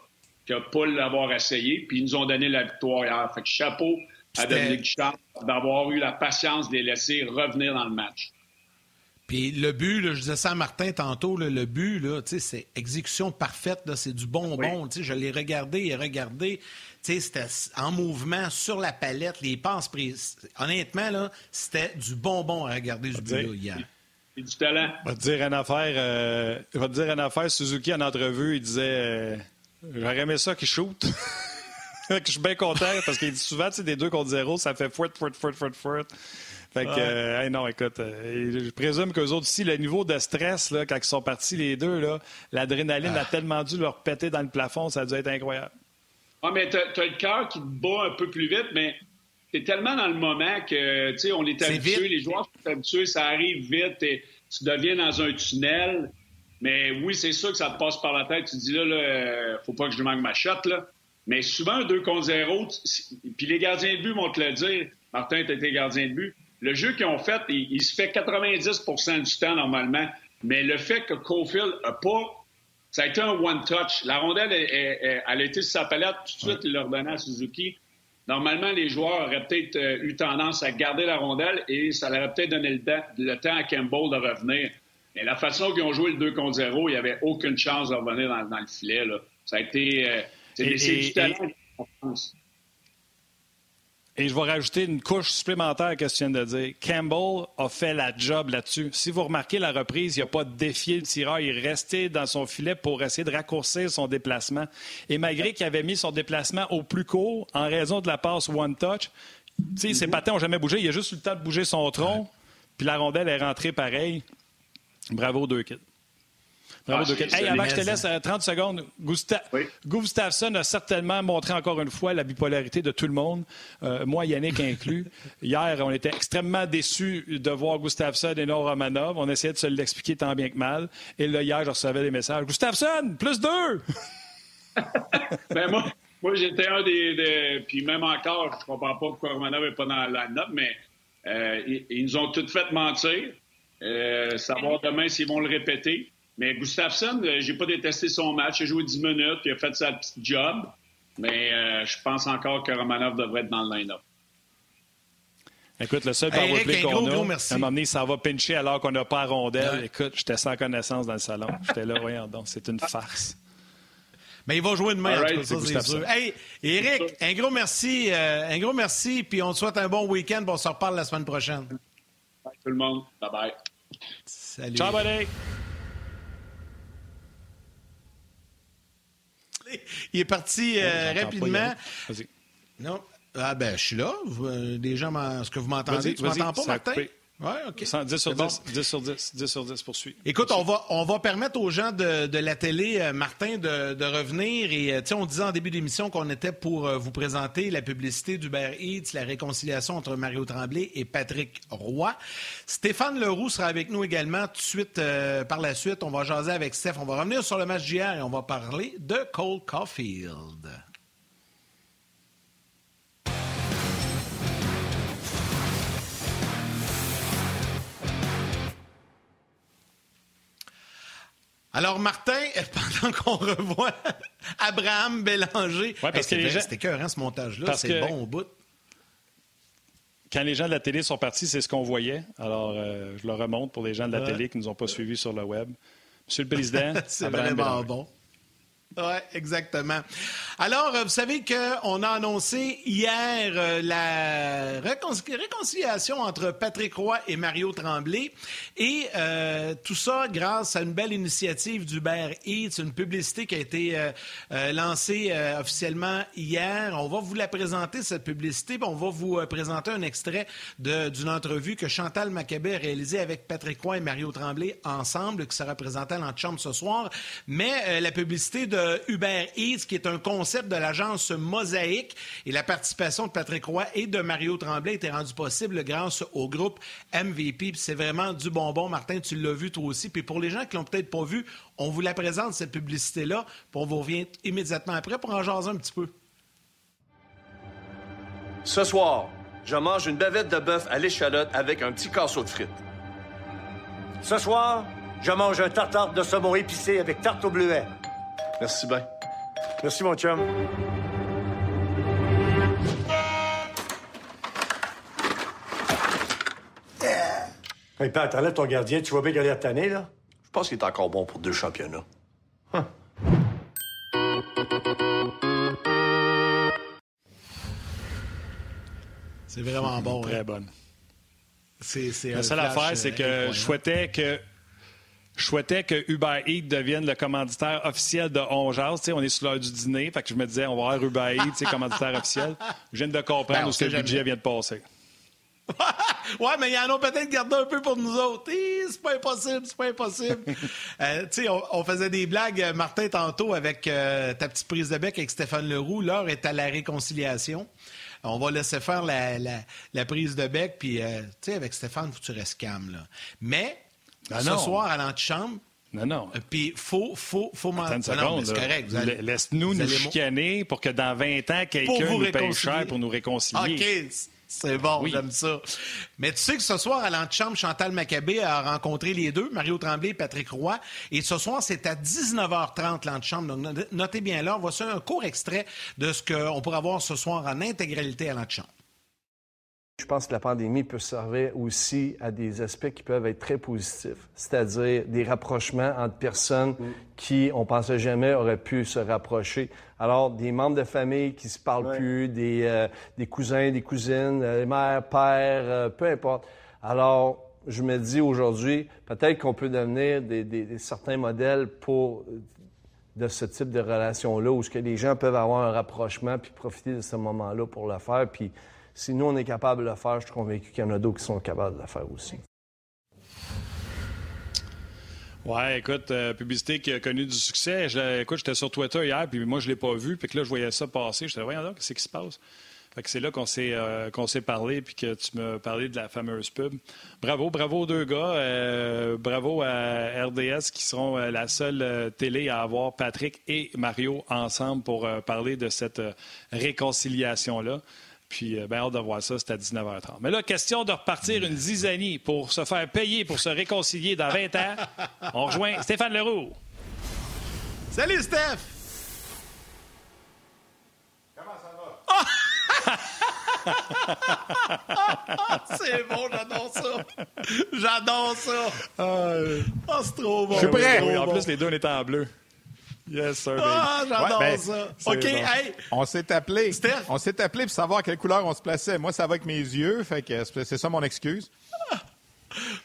que pas l'avoir essayé. Puis ils nous ont donné la victoire hier. Fait que chapeau à Dominique Charles d'avoir eu la patience de les laisser revenir dans le match. Puis le but, je disais ça à Martin tantôt, le but, c'est exécution parfaite, c'est du bonbon. Je l'ai regardé et regardé. C'était en mouvement, sur la palette, les passes prises. Honnêtement, c'était du bonbon à regarder ce but-là hier du talent. Je vais te dire une affaire. Euh, je vais te dire une affaire. Suzuki, en entrevue, il disait euh, J'aurais aimé ça qu'il shoot. je suis bien content parce qu'il dit souvent, tu sais, des deux contre zéro, ça fait fouet, fouet, fouet, fouet, fouet. Fait que, euh, non, écoute, je présume qu'eux autres aussi, le niveau de stress, là, quand ils sont partis les deux, l'adrénaline a ah. tellement dû leur péter dans le plafond, ça a dû être incroyable. Ah, mais t'as as le cœur qui te bat un peu plus vite, mais t'es tellement dans le moment que, tu sais, on est habitué, les joueurs sont habitués, ça arrive vite, et tu deviens dans un tunnel. Mais oui, c'est sûr que ça te passe par la tête. Tu te dis là, là, euh, faut pas que je manque ma shot, là. Mais souvent, un 2 contre 0, puis les gardiens de but vont te le dire. Martin, tu été gardien de but. Le jeu qu'ils ont fait, il, se fait 90% du temps normalement. Mais le fait que Cofield n'a pas. Ça a été un one-touch. La rondelle, elle, a été sur sa palette. Tout de suite, il l'a redonné à Suzuki. Normalement, les joueurs auraient peut-être euh, eu tendance à garder la rondelle et ça leur aurait peut-être donné le temps, à Campbell de revenir. Mais la façon qu'ils ont joué le 2 contre 0, il n'y avait aucune chance de revenir dans, le filet. Ça a été. Euh, c'est du talent, je pense. Et je vais rajouter une couche supplémentaire à ce que tu viens de dire. Campbell a fait la job là-dessus. Si vous remarquez la reprise, il n'a pas défié le tireur. Il est resté dans son filet pour essayer de raccourcir son déplacement. Et malgré qu'il avait mis son déplacement au plus court en raison de la passe one touch, ses mhm. patins n'ont jamais bougé. Il a juste eu le temps de bouger son tronc. Puis la rondelle est rentrée pareil. Bravo, deux kids. Bravo, ah, hey, avant que je te laisse 30 euh, secondes, Gustafsson a certainement montré encore une fois la bipolarité de tout le monde, euh, moi, Yannick inclus. Hier, on était extrêmement déçus de voir Gustafsson et non Romanov. On essayait de se l'expliquer tant bien que mal. Et là, hier, je recevais des messages. Gustafsson, plus deux! ben moi, moi j'étais un des, Puis même encore, je comprends pas pourquoi Romanov n'est pas dans la note, mais euh, ils, nous ont tout fait mentir. savoir demain s'ils vont le répéter. Mais Gustafsson, euh, j'ai pas détesté son match. Il a joué 10 minutes, il a fait sa petite job. Mais euh, je pense encore que Romanov devrait être dans le line-up. Écoute, le seul power play qu'on a, à un moment donné, ça va pincher alors qu'on n'a pas rondelle. Écoute, j'étais sans connaissance dans le salon. J'étais là, voyons donc, c'est une farce. Mais il va jouer demain, right, ça, c'est sûr. Hey, Eric, un gros merci. Euh, un gros merci, puis on te souhaite un bon week-end. On se reparle la semaine prochaine. Bye tout le monde. Bye-bye. Salut. Ciao, buddy. il est parti euh, rapidement. Non. Ah ben, je suis là. Euh, des gens, est-ce que vous m'entendez? Tu m'entends pas, Martin? Ouais, OK. 10 sur 10, bon. 10, sur 10, 10 sur 10, poursuit. Écoute. On, va, on va permettre aux gens de, de la télé, euh, Martin, de, de, revenir. Et euh, on disait en début d'émission qu'on était pour euh, vous présenter la publicité d'Uber Eats, la réconciliation entre Mario Tremblay et Patrick Roy. Stéphane Leroux sera avec nous également tout de suite euh, par la suite. On va jaser avec Steph. On va revenir sur le match d'hier et on va parler de Cole Caulfield. Alors, Martin, pendant qu'on revoit Abraham Bélanger, c'était écœurant ce montage-là, c'est bon au bout. Quand les gens de la télé sont partis, c'est ce qu'on voyait. Alors, euh, je le remonte pour les gens de la télé qui ne nous ont pas suivis sur le web. Monsieur le Président, c'est vraiment bon. Oui, exactement. Alors, euh, vous savez qu'on a annoncé hier euh, la réconciliation entre Patrick Roy et Mario Tremblay. Et euh, tout ça grâce à une belle initiative d'Uber Eats, une publicité qui a été lancée officiellement hier. On va vous la présenter, cette publicité. On va vous présenter un extrait d'une entrevue que Chantal Maccabé a réalisée avec Patrick Roy et Mario Tremblay ensemble, qui sera présentée à l'antichambre ce soir. Mais la publicité de euh, Uber Eats, qui est un concept de l'agence Mosaïque. Et la participation de Patrick Roy et de Mario Tremblay était rendue possible grâce au groupe MVP. C'est vraiment du bonbon, Martin, tu l'as vu toi aussi. Puis pour les gens qui l'ont peut-être pas vu, on vous la présente, cette publicité-là, puis on vous revient immédiatement après pour en jaser un petit peu. Ce soir, je mange une bavette de bœuf à l'échalote avec un petit casseau de frites. Ce soir, je mange un tartare de saumon épicé avec tarte au bleuet. Merci bien. Merci, mon chum. Euh. Hey, Pat, ton gardien. Tu vois bien qu'elle est tanné, là? Je pense qu'il est encore bon pour deux championnats. Hein. C'est vraiment bon. Très hein. C'est, la seule affaire, c'est euh, que je souhaitais que je souhaitais que Uber Eats devienne le commanditaire officiel de Ongeas. Tu sais, on est sur l'heure du dîner, fait que je me disais, on va avoir Uber Eats, commanditaire officiel. Je viens de comprendre ben, où ce que le budget vient de passer. ouais, mais ils en ont peut-être gardé un peu pour nous autres. C'est pas impossible, c'est pas impossible. Euh, tu sais, on, faisait des blagues, euh, Martin, tantôt, avec euh, ta petite prise de bec avec Stéphane Leroux. L'heure est à la réconciliation. On va laisser faire la, prise de bec, puis, euh, tu sais, avec Stéphane, faut que tu restes calme, là. Mais ah ce soir, à l'antichambre, non, non. Euh, puis, faut, faut, faut m'en c'est correct. Allez... Laisse-nous nous, chicaner pour que dans 20 ans, quelqu'un nous paye cher pour nous réconcilier. OK, c'est bon, j'aime ça. Mais tu sais que ce soir, à l'antichambre, Chantal Maccabé a rencontré les deux, Mario Tremblay et Patrick Roy. Et ce soir, c'est à 19h30, l'antichambre. Donc, notez bien là, voici un court extrait de ce qu'on pourra voir ce soir en intégralité à l'antichambre. Je pense que la pandémie peut servir aussi à des aspects qui peuvent être très positifs, c'est-à-dire des rapprochements entre personnes mm. qui, on pensait jamais, auraient pu se rapprocher. Alors, des membres de famille qui se parlent plus, des, euh, des, cousins, des cousines, euh, les mères, pères, euh, peu importe. Alors, je me dis aujourd'hui, peut-être qu'on peut devenir des, certains modèles pour de ce type de relation-là, où ce que les gens peuvent avoir un rapprochement puis profiter de ce moment-là pour le faire, puis si nous, on est capable de le faire, je suis convaincu qu'il y en a d'autres qui sont capables de le faire aussi. Ouais, écoute, euh, publicité qui a connu du succès. Je, écoute, j'étais sur Twitter hier, puis moi, je ne l'ai pas vu, puis que là, je voyais ça passer. Je disais, voyons qu'est-ce qui se passe? Fait que c'est là qu'on s'est, euh, qu'on s'est parlé, puis que tu m'as parlé de la fameuse pub. Bravo, bravo aux deux gars. Euh, bravo à RDS qui seront la seule télé à avoir Patrick et Mario ensemble pour parler de cette réconciliation-là. Puis, bien, hâte de voir ça, c'est à 19h30. Mais là, question de repartir une zizanie pour se faire payer, pour se réconcilier dans 20 ans. On rejoint Stéphane Leroux. Salut, Steph! Comment ça va? Oh! c'est bon, j'adore ça! J'adore ça! Oh, c'est trop bon! Je suis prêt! En plus, les deux, on est en bleu. Yes, sir. Ah, j'adore ben, ça. OK, bon. hey. On s'est appelé. Steph. On s'est appelé pour savoir quelle couleur on se plaçait. Moi, ça va avec mes yeux, fait que c'est ça mon excuse. Ah.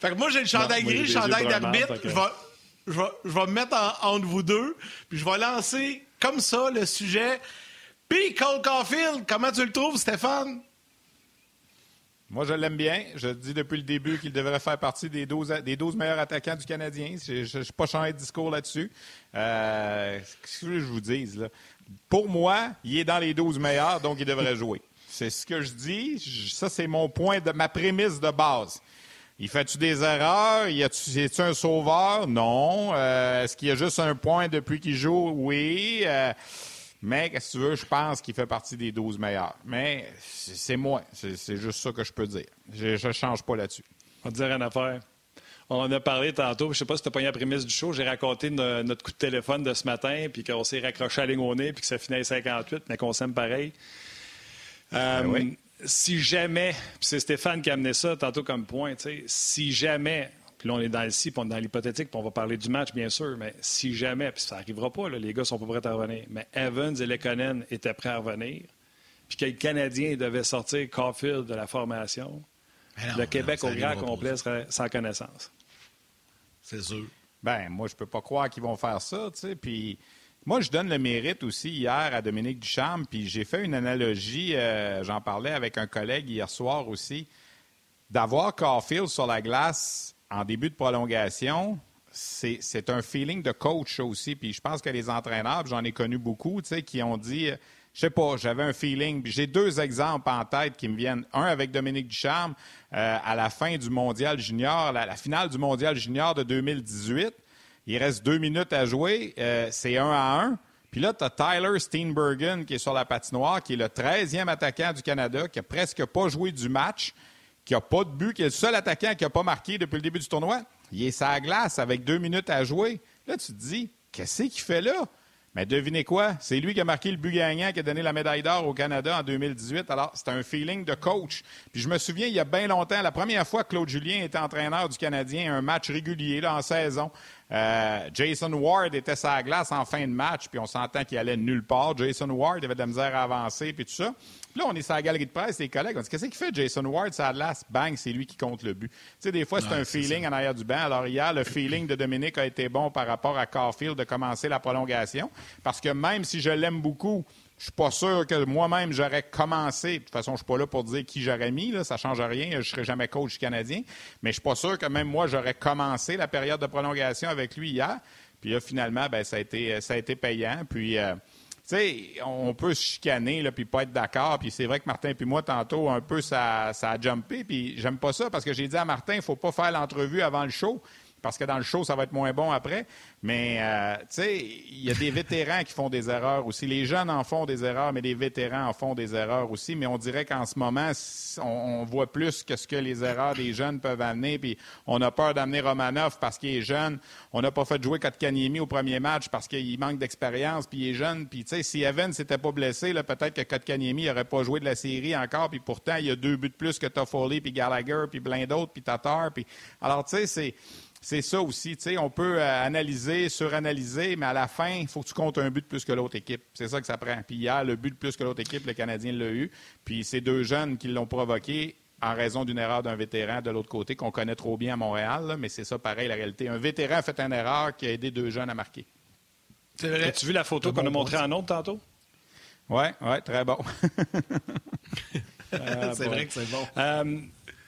Fait que moi, j'ai le chandail gris, le chandail d'arbitre. Je, vais, je, me mettre en, entre vous deux, puis je vais lancer comme ça le sujet. Puis Cole Caulfield, comment tu le trouves, Stéphane? Moi, je l'aime bien. Je dis depuis le début qu'il devrait faire partie des 12, des 12 meilleurs attaquants du Canadien. Je n'ai pas changé de discours là-dessus. Euh, Qu'est-ce que je vous dise? Là? Pour moi, il est dans les 12 meilleurs, donc il devrait jouer. C'est ce que je dis. Ça, c'est mon point, de ma prémisse de base. Il fait-tu des erreurs? Y a-tu un sauveur? Non. Euh, est-ce qu'il y a juste un point depuis qu'il joue? Oui. Euh, mais, qu'est-ce que tu veux, je pense qu'il fait partie des 12 meilleurs. Mais c'est moi. C'est juste ça que je peux dire. Je ne change pas là-dessus. On va dire une affaire. On en a parlé tantôt. Je ne sais pas si tu as pas eu la prémisse du show. J'ai raconté notre coup de téléphone de ce matin, puis qu'on s'est raccroché à la ligne au nez, puis que ça finit à 58, mais qu'on s'aime pareil. Euh, ben si jamais, c'est Stéphane qui a amené ça tantôt comme point, si jamais puis là, on est dans le si, puis on est dans l'hypothétique, puis on va parler du match, bien sûr. Mais si jamais, puis ça n'arrivera pas, les gars sont pas prêts à revenir. Mais Evans et Lekonen étaient prêts à revenir. Puis que le Canadien devait sortir Caulfield de la formation, le Québec au grand complet serait sans connaissance. C'est sûr. Ben, moi, je peux pas croire qu'ils vont faire ça, tu sais. Puis. Moi, je donne le mérite aussi hier à Dominique Ducharme, puis j'ai fait une analogie, euh, j'en parlais avec un collègue hier soir aussi, d'avoir Caulfield sur la glace en début de prolongation, c'est un feeling de coach aussi. Puis je pense que les entraîneurs, j'en ai connu beaucoup, qui ont dit, je sais pas, j'avais un feeling. J'ai deux exemples en tête qui me viennent. Un avec Dominique Ducharme euh, à la fin du Mondial Junior, la, finale du Mondial Junior de 2018. Il reste deux minutes à jouer. Euh, c'est un à un. Puis là, tu as Tyler Steenbergen qui est sur la patinoire, qui est le 13e attaquant du Canada, qui a presque pas joué du match qui n'a pas de but, qui est le seul attaquant qui n'a pas marqué depuis le début du tournoi. Il est sa glace avec deux minutes à jouer. Là, tu te dis, qu'est-ce qu'il fait là? Mais devinez quoi? C'est lui qui a marqué le but gagnant, qui a donné la médaille d'or au Canada en 2018. Alors, c'est un feeling de coach. Puis je me souviens, il y a bien longtemps, la première fois que Claude Julien était entraîneur du Canadien, un match régulier en saison, euh, Jason Ward était sa glace en fin de match, puis on s'entend qu'il allait nulle part. Jason Ward avait de la misère à avancer, puis tout ça. Puis là, on est sur la galerie de presse, les collègues, on dit Qu'est-ce qu'il fait Jason Ward sa glace Bang, c'est lui qui compte le but. Tu sais, des fois, c'est un feeling en arrière du banc. Alors, hier, le feeling de Dominique a été bon par rapport à Caulfield de commencer la prolongation, parce que même si je l'aime beaucoup, je suis pas sûr que moi-même j'aurais commencé. De toute façon, je suis pas là pour dire qui j'aurais mis. Là, ça change rien. Je serai jamais coach canadien. Mais je suis pas sûr que même moi j'aurais commencé la période de prolongation avec lui hier. Puis là, finalement, ben, ça a été ça a été payant. Puis euh, sais, on peut se chicaner là, puis pas être d'accord. Puis c'est vrai que Martin puis moi tantôt un peu ça, ça a jumpé. Puis j'aime pas ça parce que j'ai dit à Martin, il faut pas faire l'entrevue avant le show parce que dans le show, ça va être moins bon après. Mais, euh, tu sais, il y a des vétérans qui font des erreurs aussi. Les jeunes en font des erreurs, mais les vétérans en font des erreurs aussi. Mais on dirait qu'en ce moment, on, voit plus que ce que les erreurs des jeunes peuvent amener. Puis on a peur d'amener Romanov parce qu'il est jeune. On n'a pas fait jouer Kotkaniemi au premier match parce qu'il manque d'expérience, puis il est jeune. Puis, tu sais, si Evan s'était pas blessé, peut-être que Kotkaniemi n'aurait pas joué de la série encore. Puis pourtant, il y a deux buts de plus que Toffoli, puis Gallagher, puis plein d'autres, puis Tatar. Puis... Alors, tu sais, c'est c'est ça aussi. on peut euh, analyser, suranalyser, mais à la fin, il faut que tu comptes un but de plus que l'autre équipe. C'est ça que ça prend. Puis hier, le but de plus que l'autre équipe, le Canadien l'a eu. Puis c'est deux jeunes qui l'ont provoqué en raison d'une erreur d'un vétéran de l'autre côté qu'on connaît trop bien à Montréal. mais c'est ça, pareil, la réalité. Un vétéran a fait une erreur qui a aidé deux jeunes à marquer. C'est vrai. As-tu vu la photo qu'on a montrée en autre tantôt? Oui, oui, très bon. c'est vrai que c'est bon. Euh,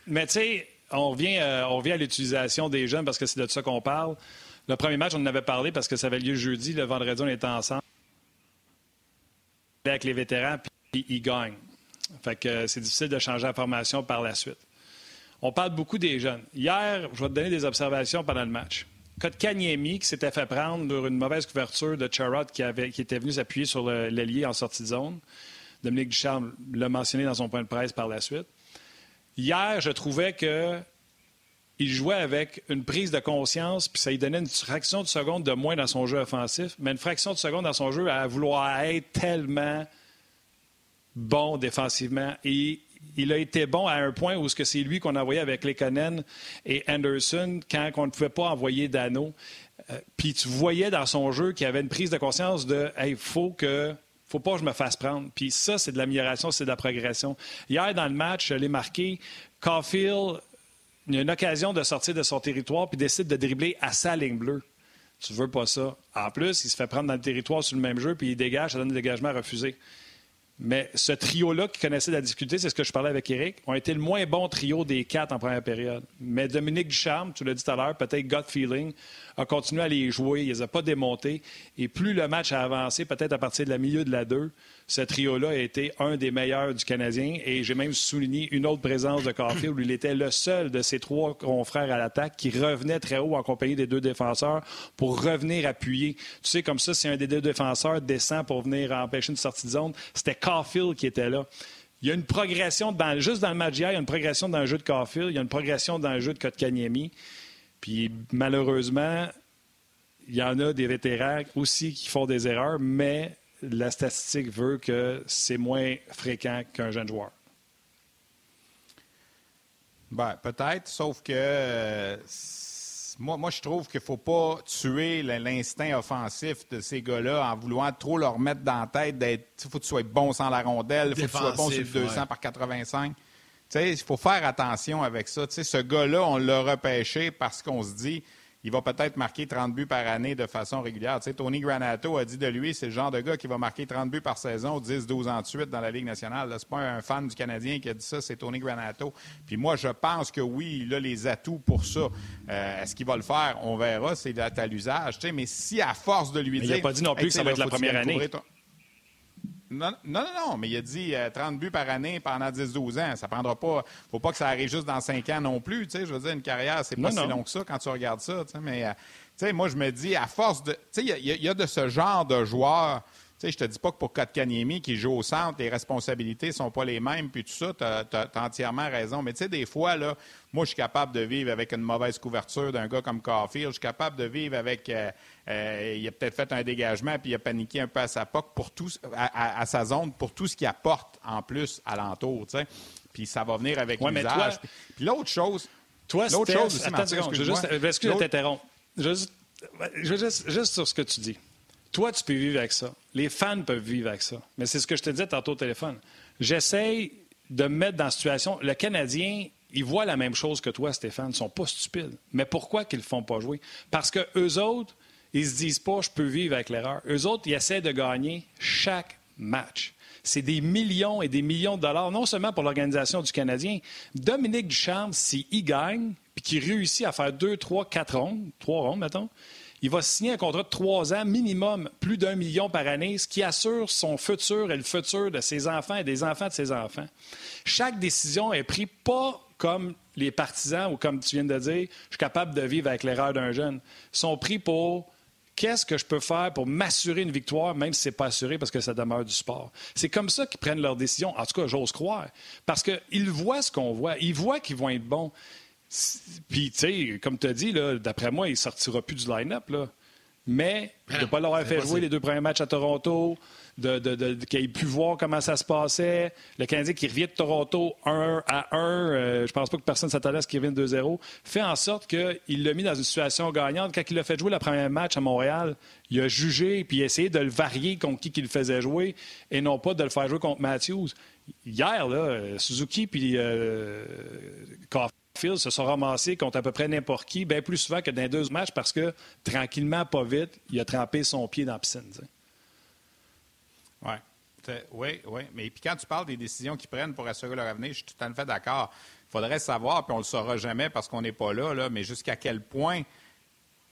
mais tu sais, on revient, euh, on revient à l'utilisation des jeunes parce que c'est de ça qu'on parle. Le premier match, on en avait parlé parce que ça avait lieu jeudi. Le vendredi, on était ensemble avec les vétérans, puis ils gagnent. Fait que euh, c'est difficile de changer la formation par la suite. On parle beaucoup des jeunes. Hier, je vais te donner des observations pendant le match. Kotkaniemi, qui s'était fait prendre pour une mauvaise couverture de Charrot qui était venu s'appuyer sur l'ailier en sortie de zone. Dominique Ducharme l'a mentionné dans son point de presse par la suite. Hier, je trouvais que il jouait avec une prise de conscience, puis ça lui donnait une fraction de seconde de moins dans son jeu offensif, mais une fraction de seconde dans son jeu à vouloir être tellement bon défensivement. Et il a été bon à un point où c'est lui qu'on envoyait avec Lekonen et Anderson quand on ne pouvait pas envoyer Dano. Euh, puis tu voyais dans son jeu qu'il avait une prise de conscience de il faut que faut pas que je me fasse prendre. Puis ça, c'est de l'amélioration, c'est de la progression. Hier, dans le match, je l'ai marqué, Caulfield, a une occasion de sortir de son territoire puis décide de dribbler à sa ligne bleue. Tu veux pas ça. En plus, il se fait prendre dans le territoire sur le même jeu puis il dégage, ça donne un dégagement refusé. Mais ce trio-là qui connaissait la difficulté, c'est ce que je parlais avec Eric, ont été le moins bon trio des quatre en première période. Mais Dominique Ducharme, tu l'as dit tout à l'heure, peut-être gut feeling, a continué à les jouer, il les a pas démontés. Et plus le match a avancé, peut-être à partir de la milieu de la 2, ce trio-là a été un des meilleurs du Canadien. Et j'ai même souligné une autre présence de Caulfield où il était le seul de ses trois confrères à l'attaque qui revenait très haut en compagnie des deux défenseurs pour revenir appuyer. Tu sais, comme ça, si un des deux défenseurs descend pour venir empêcher une sortie de zone, c'était Caulfield qui était là. Il y a une progression, dans, juste dans le match il y a une progression dans le jeu de Caulfield, il y a une progression dans le jeu de Kotkaniemi. Puis malheureusement, il y en a des vétérans aussi qui font des erreurs, mais la statistique veut que c'est moins fréquent qu'un jeune joueur. Ben, peut-être, sauf que euh, moi, moi, je trouve qu'il ne faut pas tuer l'instinct offensif de ces gars-là en voulant trop leur mettre dans la tête d'être. Il faut que tu sois bon sans la rondelle, il faut que tu sois bon sur le 200 par 85. Il faut faire attention avec ça. ce gars-là, on l'a repêché parce qu'on se dit il va peut-être marquer 30 buts par année de façon régulière. Tu sais, Tony Granato a dit de lui, c'est le genre de gars qui va marquer 30 buts par saison, 10-12 ans de suite dans la Ligue nationale. Ce n'est pas un fan du Canadien qui a dit ça, c'est Tony Granato. Puis moi, je pense que oui, il a les atouts pour ça. Euh, est-ce qu'il va le faire? On verra, c'est à l'usage. Tu sais, mais si à force de lui dire... Il n'a pas dit non plus que ça va être la première année. Non, non, non, mais il a dit 30 euh, buts par année pendant 10-12 ans. Ça prendra pas. faut pas que ça arrive juste dans 5 ans non plus. Je veux dire, une carrière, c'est pas si long que ça quand tu regardes ça. Mais euh, moi, je me dis, à force de. Il y, a de ce genre de joueurs sais, je te dis pas que pour Kotkaniemi qui joue au centre, les responsabilités sont pas les mêmes, puis tout ça, tu as, entièrement raison. Mais tu sais, des fois, là, moi, je suis capable de vivre avec une mauvaise couverture d'un gars comme Caulfield. Je suis capable de vivre avec... Euh, euh, il a peut-être fait un dégagement, puis il a paniqué un peu à sa POC pour tout, à, sa zone pour tout ce qu'il apporte en plus alentour, tu sais. Puis ça va venir avec ouais, l'usage. Puis l'autre chose... Toi, l'autre chose aussi, Attends, je veux juste... Excuse, t'interrompre. Juste, juste, juste sur ce que tu dis. Toi, tu peux vivre avec ça. Les fans peuvent vivre avec ça. Mais c'est ce que je te disais tantôt au téléphone. J'essaye de me mettre dans la situation. Le Canadien, ils voient la même chose que toi, Stéphane. Ils ne sont pas stupides. Mais pourquoi qu'ils ne font pas jouer? Parce que eux autres, ils se disent pas, je peux vivre avec l'erreur. Eux autres, ils essaient de gagner chaque match. C'est des millions et des millions de dollars, non seulement pour l'organisation du Canadien. Dominique Ducharme, s'il gagne, puis qu'il réussit à faire deux, trois, quatre rondes, trois rondes, mettons, il va signer un contrat de trois ans, minimum plus d'un million par année, ce qui assure son futur et le futur de ses enfants et des enfants de ses enfants. Chaque décision est prise pas comme les partisans ou comme tu viens de dire, je suis capable de vivre avec l'erreur d'un jeune. Ils sont pris pour qu'est-ce que je peux faire pour m'assurer une victoire, même si ce n'est pas assuré parce que ça demeure du sport. C'est comme ça qu'ils prennent leurs décisions. En tout cas, j'ose croire. Parce qu'ils voient ce qu'on voit. Ils voient qu'ils vont être bons. Puis, tu sais, comme tu as dit, d'après moi, il ne sortira plus du line-up. Mais de ne pas l'avoir fait jouer les deux premiers matchs à Toronto, de, de, qu'il ait pu voir comment ça se passait, le Canadien qui revient de Toronto 1 à 1, euh, je pense pas que personne s'attendait à ce qu'il revienne 2-0, fait en sorte qu'il l'a mis dans une situation gagnante. Quand il a fait jouer le premier match à Montréal, il a jugé puis essayé de le varier contre qui qu'il faisait jouer et non pas de le faire jouer contre Matthews. Hier, là, Suzuki puis euh, Phil se sont ramassés contre à peu près n'importe qui, bien plus souvent que dans les deux matchs parce que, tranquillement, pas vite, il a trempé son pied dans la piscine. Oui. Oui, oui. Mais puis quand tu parles des décisions qu'ils prennent pour assurer leur avenir, je suis tout à fait d'accord. Il faudrait savoir, puis on ne le saura jamais parce qu'on n'est pas là, là mais jusqu'à quel point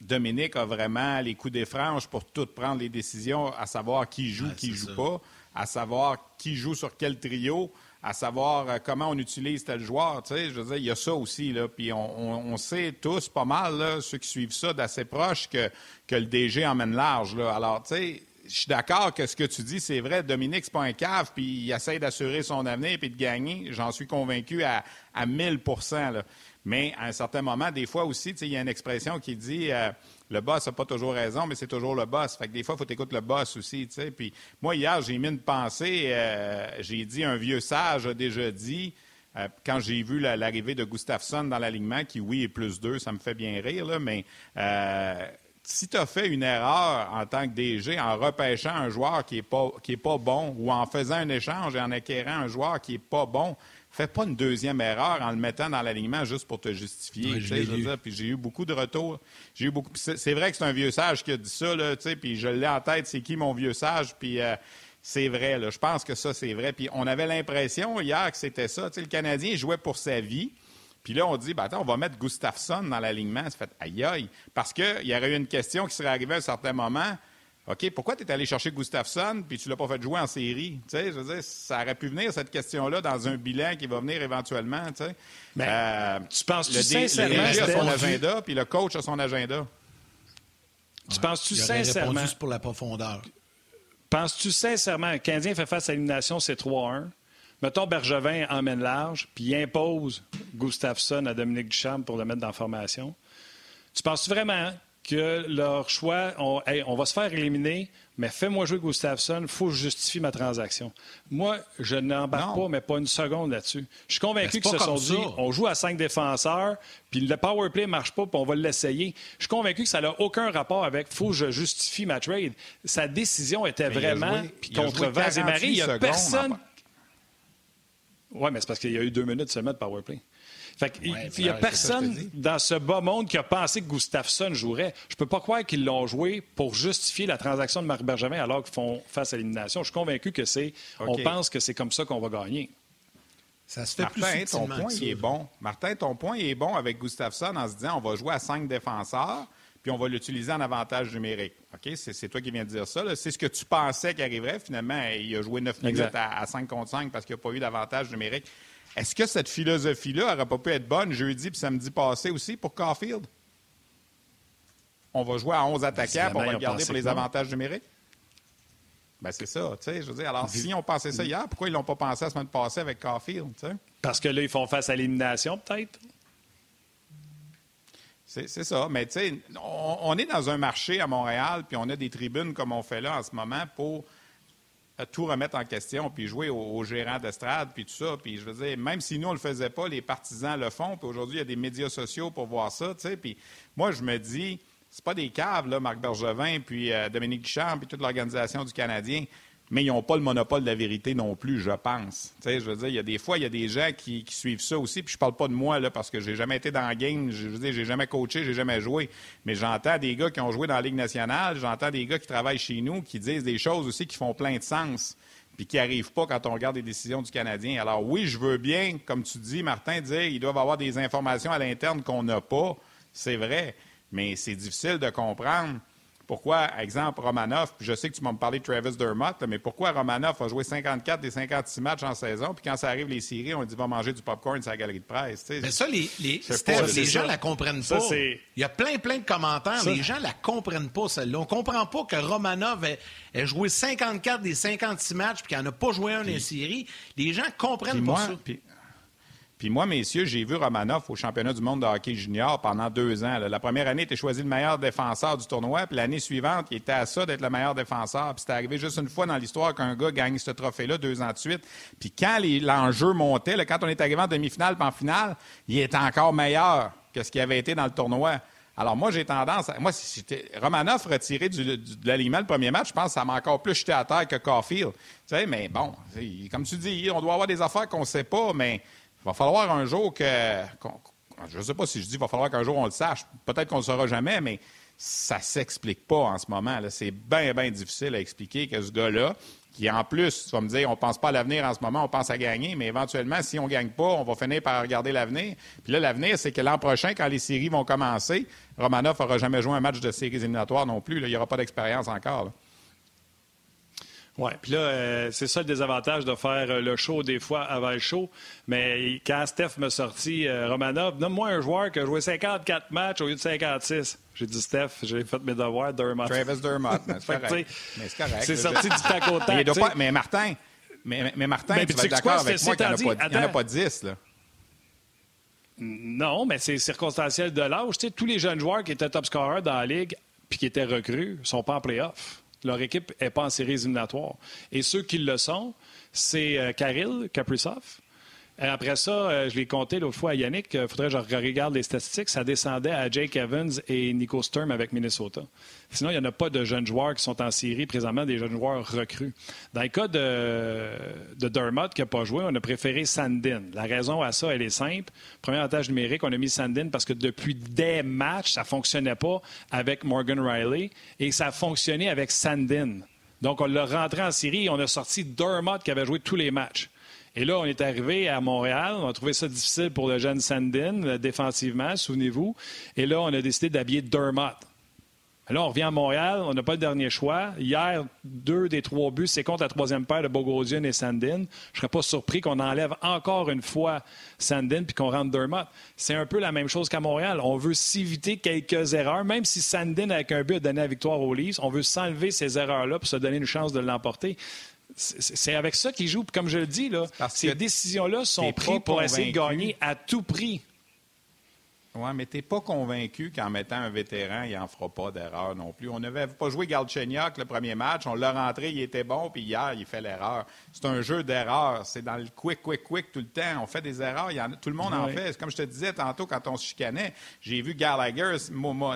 Dominique a vraiment les coups des franges pour tout prendre les décisions, à savoir qui joue, qui ne joue pas, à savoir qui joue sur quel trio à savoir euh, comment on utilise tel joueur. Tu sais, je veux dire, il y a ça aussi. Là, puis on, sait tous pas mal, ceux qui suivent ça d'assez proche, que, que le DG emmène large. Là. Alors, tu sais, je suis d'accord que ce que tu dis, c'est vrai. Dominique, c'est pas un cave, puis il essaie d'assurer son avenir puis de gagner. J'en suis convaincu à, à 1000 là. Mais à un certain moment, des fois aussi, il y a une expression qui dit euh, le boss n'a pas toujours raison, mais c'est toujours le boss. Fait que des fois, il faut écouter le boss aussi. Puis moi, hier, j'ai mis une pensée, euh, j'ai dit un vieux sage a déjà dit. Euh, quand j'ai vu l'arrivée de Gustafsson dans l'alignement, qui, oui, est plus deux, ça me fait bien rire, mais si tu as fait une erreur en tant que DG en repêchant un joueur qui n'est pas bon ou en faisant un échange et en acquérant un joueur qui n'est pas bon, fais pas une deuxième erreur en le mettant dans l'alignement juste pour te justifier. puis j'ai eu beaucoup de retours. J'ai eu beaucoup. C'est vrai que c'est un vieux sage qui a dit ça, là, puis je l'ai en tête. C'est qui mon vieux sage Puis euh, c'est vrai. Là. Je pense que ça, c'est vrai. Puis on avait l'impression hier que c'était ça. le Canadien jouait pour sa vie. Puis là, on dit, ben, attends, on va mettre Gustafsson dans l'alignement. Ça fait aïe aïe. Parce qu'il y aurait eu une question qui serait arrivée à un certain moment. OK, pourquoi tu es allé chercher Gustafsson puis tu l'as pas fait jouer en série? Tu sais, je veux dire, ça aurait pu venir, cette question-là, dans un bilan qui va venir éventuellement. Tu, sais. Mais, euh, tu penses le sincèrement... Le a son agenda, puis le coach a son agenda. Tu penses-tu sincèrement... juste pour la profondeur. Penses-tu sincèrement que le Canadien fait face à l'élimination, c'est 3-1? Mettons, Bergevin emmène large, puis il impose Gustafsson à Dominique Duchamp pour le mettre dans la formation. Tu penses vraiment que leur choix, on, on va se faire éliminer, mais fais-moi jouer Gustafsson, il faut que je justifie ma transaction. Moi, je n'embarque pas, mais pas une seconde là-dessus. Je suis convaincu que ce sont dit, on joue à cinq défenseurs, puis le power play ne marche pas, puis on va l'essayer. Je suis convaincu que ça n'a aucun rapport avec faut que je justifie ma trade. Sa décision était vraiment contre Vaz et Marie. Il n'y a personne. Oui, mais c'est parce qu'il y a eu deux minutes seulement de power play. Fait il n'y a personne dans ce bas monde qui a pensé que Gustafsson jouerait. Je peux pas croire qu'ils l'ont joué pour justifier la transaction de Marc Bergevin alors qu'ils font face à l'élimination. Je suis convaincu que c'est. On pense que c'est comme ça qu'on va gagner. Ça se fait Martin, ton point est bon. Martin, ton point est bon avec Gustafsson en se disant on va jouer à cinq défenseurs puis on va l'utiliser en avantage numérique. OK? C'est toi qui viens de dire ça. C'est ce que tu pensais qui arriverait. Finalement, il a joué 9 minutes à, à, 5 contre 5 parce qu'il n'y a pas eu d'avantage numérique. Est-ce que cette philosophie-là n'aurait pas pu être bonne jeudi et samedi passé aussi pour Caulfield? On va jouer à 11 attaquants, pour on va le garder pour les avantages numériques? Ben c'est ça, tu sais, je veux dire. Alors, si on pensait ça hier, pourquoi ils l'ont pas pensé la semaine passée avec Caulfield, tu sais? Parce que là, ils font face à l'élimination, peut-être? C'est ça. Mais tu sais, on, on, est dans un marché à Montréal, puis on a des tribunes comme on fait là en ce moment pour tout remettre en question, puis jouer aux, gérants d'estrade, puis tout ça. Puis je veux dire, même si nous, on le faisait pas, les partisans le font. Puis aujourd'hui, il y a des médias sociaux pour voir ça, tu sais. Puis moi, je me dis, c'est pas des caves, là, Marc Bergevin, puis euh, Dominique Duchamp, puis toute l'organisation du Canadien mais ils n'ont pas le monopole de la vérité non plus, je pense. Je veux dire, il y a des fois, il y a des gens qui, suivent ça aussi, puis je parle pas de moi, là, parce que j'ai jamais été dans la game, je veux dire, j'ai jamais coaché, j'ai jamais joué, mais j'entends des gars qui ont joué dans la Ligue nationale, j'entends des gars qui travaillent chez nous, qui disent des choses aussi qui font plein de sens, puis qui n'arrivent pas quand on regarde les décisions du Canadien. Alors oui, je veux bien, comme tu dis, Martin, dire qu'ils doivent avoir des informations à l'interne qu'on n'a pas, c'est vrai, mais c'est difficile de comprendre pourquoi, exemple, Romanov, je sais que tu m'as parlé de Travis Dermott, mais pourquoi Romanov a joué 54 des 56 matchs en saison, puis quand ça arrive les séries, on dit va manger du popcorn sur la galerie de presse. Mais ça, les, les, les gens ne la comprennent pas. Il y a plein, plein de commentaires. Les gens ne la comprennent pas, celle-là. On ne comprend pas que Romanov ait, joué 54 des 56 matchs, puis qu'il n'en a pas joué un les séries. Les gens ne comprennent pas ça. Puis moi, messieurs, j'ai vu Romanov au championnat du monde de hockey junior pendant deux ans. La première année, il était choisi le meilleur défenseur du tournoi, puis l'année suivante, il était à ça d'être le meilleur défenseur. Puis c'était arrivé juste une fois dans l'histoire qu'un gars gagne ce trophée-là deux ans de suite. Puis quand l'enjeu montait, quand on est arrivé en demi-finale puis en finale, il était encore meilleur que ce qui avait été dans le tournoi. Alors moi, j'ai tendance, à, moi, si Romanov retiré de l'aliment le premier match, je pense que ça m'a encore plus jeté à terre que Caulfield. Tu sais, mais bon, comme tu dis, on doit avoir des affaires qu'on sait pas, mais il va falloir un jour que. je ne sais pas si je dis qu'il va falloir qu'un jour on le sache. Peut-être qu'on ne le saura jamais, mais ça ne s'explique pas en ce moment. C'est bien, bien difficile à expliquer que ce gars-là, qui en plus, tu vas me dire, on ne pense pas à l'avenir en ce moment, on pense à gagner, mais éventuellement, si on ne gagne pas, on va finir par regarder l'avenir. Puis là, l'avenir, c'est que l'an prochain, quand les séries vont commencer, Romanov n'aura jamais joué un match de séries éliminatoires non plus. il n'y aura pas d'expérience encore. Oui, puis là, euh, c'est ça le désavantage de faire euh, le show des fois avant le show. Mais quand Steph m'a sorti euh, Romanov, nomme-moi un joueur qui a joué 54 matchs au lieu de 56. J'ai dit Steph, j'ai fait mes devoirs, Dermott. Travis Dermott, c'est correct. Mais c'est correct. C'est sorti du tac au tac. Mais, mais Martin, mais, mais Martin, tu vas être d'accord avec moi qu'il n'y en, a pas 10. Là. Non, mais c'est circonstanciel de l'âge. Tu sais, tous les jeunes joueurs qui étaient top scorers dans la Ligue puis qui étaient recrues sont pas en playoff. Leur équipe n'est pas en série éliminatoire. Et ceux qui le sont, c'est euh, Kirill Kaprizov, après ça, euh, je l'ai compté l'autre fois à Yannick. Il faudrait que je regarde les statistiques. Ça descendait à Jake Evans et Nico Sturm avec Minnesota. Sinon, il n'y en a pas de jeunes joueurs qui sont en série présentement, des jeunes joueurs recrues. Dans le cas de, de Dermott qui n'a pas joué, on a préféré Sandin. La raison à ça, elle est simple. Premier avantage numérique, on a mis Sandin parce que depuis des matchs, ça ne fonctionnait pas avec Morgan Riley et ça a fonctionné avec Sandin. Donc, on l'a rentré en série et on a sorti Dermott qui avait joué tous les matchs. Et là, on est arrivé à Montréal. On a trouvé ça difficile pour le jeune Sandin, euh, défensivement, souvenez-vous. Et là, on a décidé d'habiller Dermott. Là, on revient à Montréal, on n'a pas le dernier choix. Hier, deux des trois buts, c'est contre la troisième paire de Bogosian et Sandin. Je serais pas surpris qu'on enlève encore une fois Sandin puis qu'on rentre Dermott. C'est un peu la même chose qu'à Montréal. On veut s'éviter quelques erreurs, même si Sandin, avec un but, a donné la victoire aux Leafs. On veut s'enlever ces erreurs-là pour se donner une chance de l'emporter. C'est avec ça qu'ils jouent. comme je le dis, là, ces décisions-là sont prises pour essayer de gagner à tout prix. Oui, mais t'es pas convaincu qu'en mettant un vétéran, il n'en fera pas d'erreur non plus. On n'avait pas joué Galchenyuk le premier match, on l'a rentré, il était bon, puis hier, il fait l'erreur. C'est un jeu d'erreur. C'est dans le quick, quick, quick tout le temps. On fait des erreurs. Il tout le monde en fait. Comme je te disais tantôt, quand on se chicanait, j'ai vu Gallagher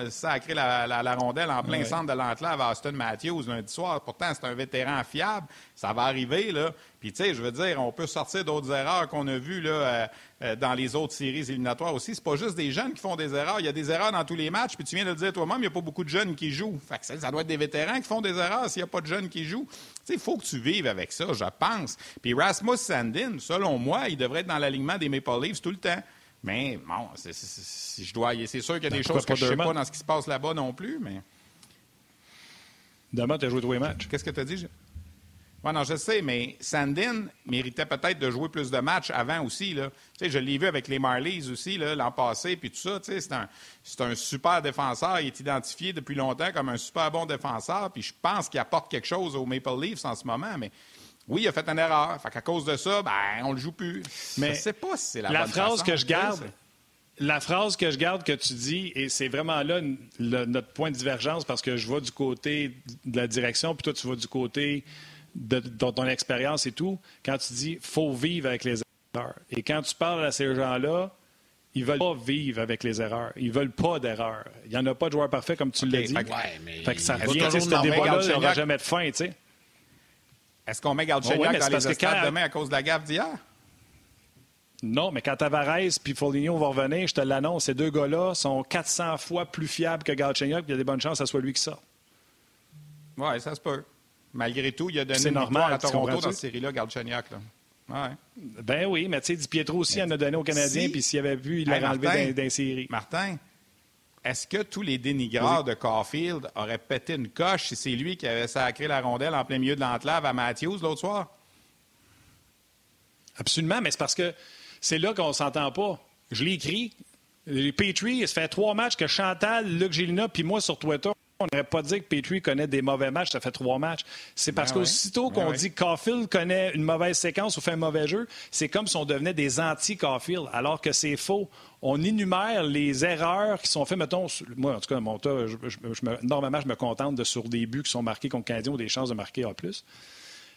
sacrer la, la, la, rondelle en plein centre de l'enclave à Austin Matthews lundi soir. Pourtant, c'est un vétéran fiable. Ça va arriver, là. Puis, tu sais, je veux dire, on peut sortir d'autres erreurs qu'on a vues là, euh, euh, dans les autres séries éliminatoires aussi. C'est pas juste des jeunes qui font des erreurs. Il y a des erreurs dans tous les matchs. Puis tu viens de le dire toi-même, il n'y a pas beaucoup de jeunes qui jouent. Fait que ça, doit être des vétérans qui font des erreurs s'il n'y a pas de jeunes qui jouent. Tu sais, il faut que tu vives avec ça, je pense. Puis Rasmus Sandin, selon moi, il devrait être dans l'alignement des Maple Leafs tout le temps. Mais bon, si je dois, c'est sûr qu'il y a ben, des choses que je ne sais pas dans ce qui se passe là-bas non plus, mais. Demain, tu as joué tous les matchs. Qu'est-ce que tu as dit? Oui, non, je sais, mais Sandin méritait peut-être de jouer plus de matchs avant aussi. Là. Tu sais, je l'ai vu avec les Marlies aussi l'an passé, puis tout ça. Tu sais, c'est, un, c'est un super défenseur. Il est identifié depuis longtemps comme un super bon défenseur, puis je pense qu'il apporte quelque chose aux Maple Leafs en ce moment. Mais oui, il a fait une erreur. Fait qu'à cause de ça, ben, on le joue plus. Mais je sais pas si c'est la, la bonne phrase que je garde. La phrase que je garde que tu dis, et c'est vraiment là notre point de divergence parce que je vois du côté de la direction, puis toi, tu vas du côté de, ton expérience et tout, quand tu dis faut vivre avec les erreurs. Et quand tu parles à ces gens-là, ils veulent pas vivre avec les erreurs. Ils veulent pas d'erreurs. Il n'y en a pas de joueur parfait, comme tu l'as dit. Fait, que ça revient, ce débat-là, il n'y jamais de fin, tu sais. Est-ce qu'on met Galchenyuk dans les stades demain à cause de la gaffe d'hier? Non, mais quand Tavares puis Foligno vont revenir, je te l'annonce, ces deux gars-là sont 400 fois plus fiables que Galchenyuk, puis il y a des bonnes chances que ce soit lui qui sort. Oui, ça se peut. Malgré tout, il a donné une normal, à Toronto dans cette série-là, Galchenyuk. Ouais. Ben oui, mais tu sais, Di Pietro aussi en a donné aux Canadiens, puis s'il avait vu, il l'aurait enlevé dans, dans série. Martin, est-ce que tous les dénigreurs de Caulfield auraient pété une coche si c'est lui qui avait sacré la rondelle en plein milieu de l'enclave à Matthews l'autre soir? Absolument, mais c'est parce que c'est là qu'on s'entend pas. Je l'ai écrit. Petrie, ça fait trois matchs que Chantal, Luc Gélina, puis moi sur Twitter, on n'aurait pas dit que Petrie connaît des mauvais matchs, ça fait trois matchs. C'est parce ben qu'aussitôt ben qu'on dit que Caulfield connaît une mauvaise séquence ou fait un mauvais jeu, c'est comme si on devenait des anti-Caulfield, alors que c'est faux. On énumère les erreurs qui sont faites, mettons, moi en tout cas, mon normalement, je me contente de sur des buts qui sont marqués contre Canadien ou des chances de marquer en plus.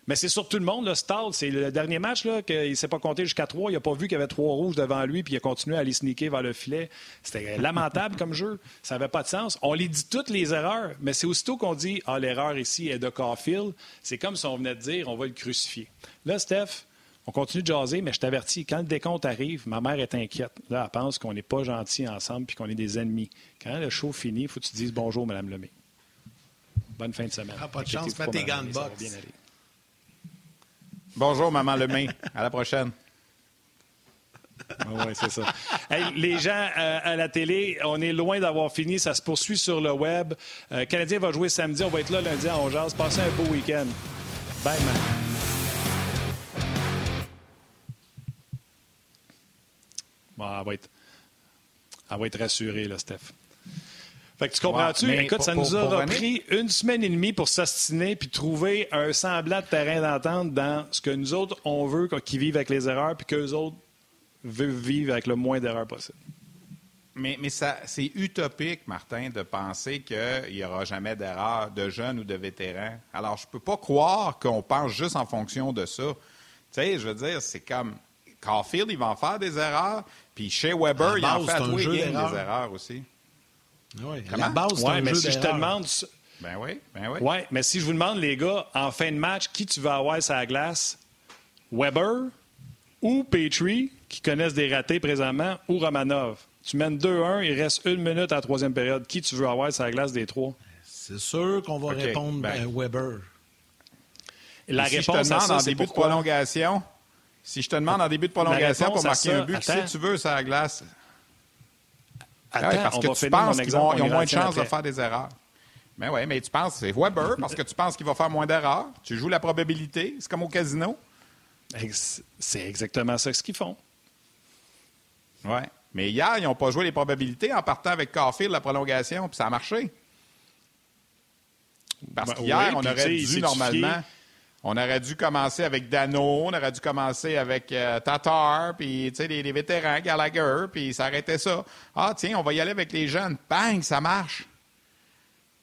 Mais c'est sur tout le monde. Le Stall, c'est le dernier match là, qu'il ne s'est pas compté jusqu'à trois. Il n'a pas vu qu'il y avait trois rouges devant lui, puis il a continué à aller sneaker vers le filet. C'était lamentable comme jeu. Ça n'avait pas de sens. On les dit toutes les erreurs, mais c'est aussitôt qu'on dit Ah, l'erreur ici est de Caulfield, c'est comme si on venait de dire on va le crucifier. Là, Steph, on continue de jaser, mais je t'avertis, quand le décompte arrive, ma mère est inquiète. Là, elle pense qu'on n'est pas gentils ensemble puis qu'on est des ennemis. Quand le show finit, il faut que tu dises bonjour, Mme Lemay. Bonne fin de semaine. Ah, pas de chance, mets tes gants de boxe. Bonjour, Maman Lemay. À la prochaine. oui, c'est ça. les gens euh, à la télé, on est loin d'avoir fini. Ça se poursuit sur le web. Euh, Canadien va jouer samedi. On va être là lundi à 11 Passez un beau week-end. Bye, man. Bon, elle va être, va être rassurée, là, Steph. Fait que tu comprends-tu? Écoute, ça nous a pris une semaine et demie pour s'astiner puis trouver un semblant de terrain d'entente dans ce que nous autres, on veut qu'ils vivent avec les erreurs puis qu'eux autres veulent vivre avec le moins d'erreurs possible. Mais, mais c'est utopique, Martin, de penser qu'il n'y aura jamais d'erreurs de jeunes ou de vétérans. Alors, je ne peux pas croire qu'on pense juste en fonction de ça. Tu sais, je veux dire, c'est comme Caulfield, il va en faire des erreurs, puis chez Weber, il en fait à tous des erreurs aussi. Oui, la base, ouais, mais si je te demande. Ben oui, ben oui. Ouais, mais si je vous demande, les gars, en fin de match, qui tu vas avoir sur la glace? Weber ou Petrie, qui connaissent des ratés présentement, ou Romanov? Tu mènes 2-1, il reste une minute à la troisième période. Qui tu veux avoir sur la glace des trois? C'est sûr qu'on va répondre ben, Weber. La si réponse je te demande à en ça, c'est début de prolongation, si je te demande en début de prolongation pour marquer ça, un but, attends. si tu veux, ça la glace? Attends, Ah ouais, parce on que va tu penses qu'ils on ont moins de chances de faire des erreurs. Mais oui, mais tu penses, c'est Weber, parce que tu penses qu'il va faire moins d'erreurs. Tu joues la probabilité. C'est comme au casino. C'est exactement ça ce qu'ils font. Oui. Mais hier, ils n'ont pas joué les probabilités en partant avec Caulfield la prolongation, puis ça a marché. Parce Ben qu'hier, oui, on aurait dû normalement. On aurait dû commencer avec Dano, on aurait dû commencer avec euh, Tatar, puis tu sais, les, les vétérans, Gallagher, puis ça arrêtait ça. Ah, tiens, on va y aller avec les jeunes. Bang, ça marche.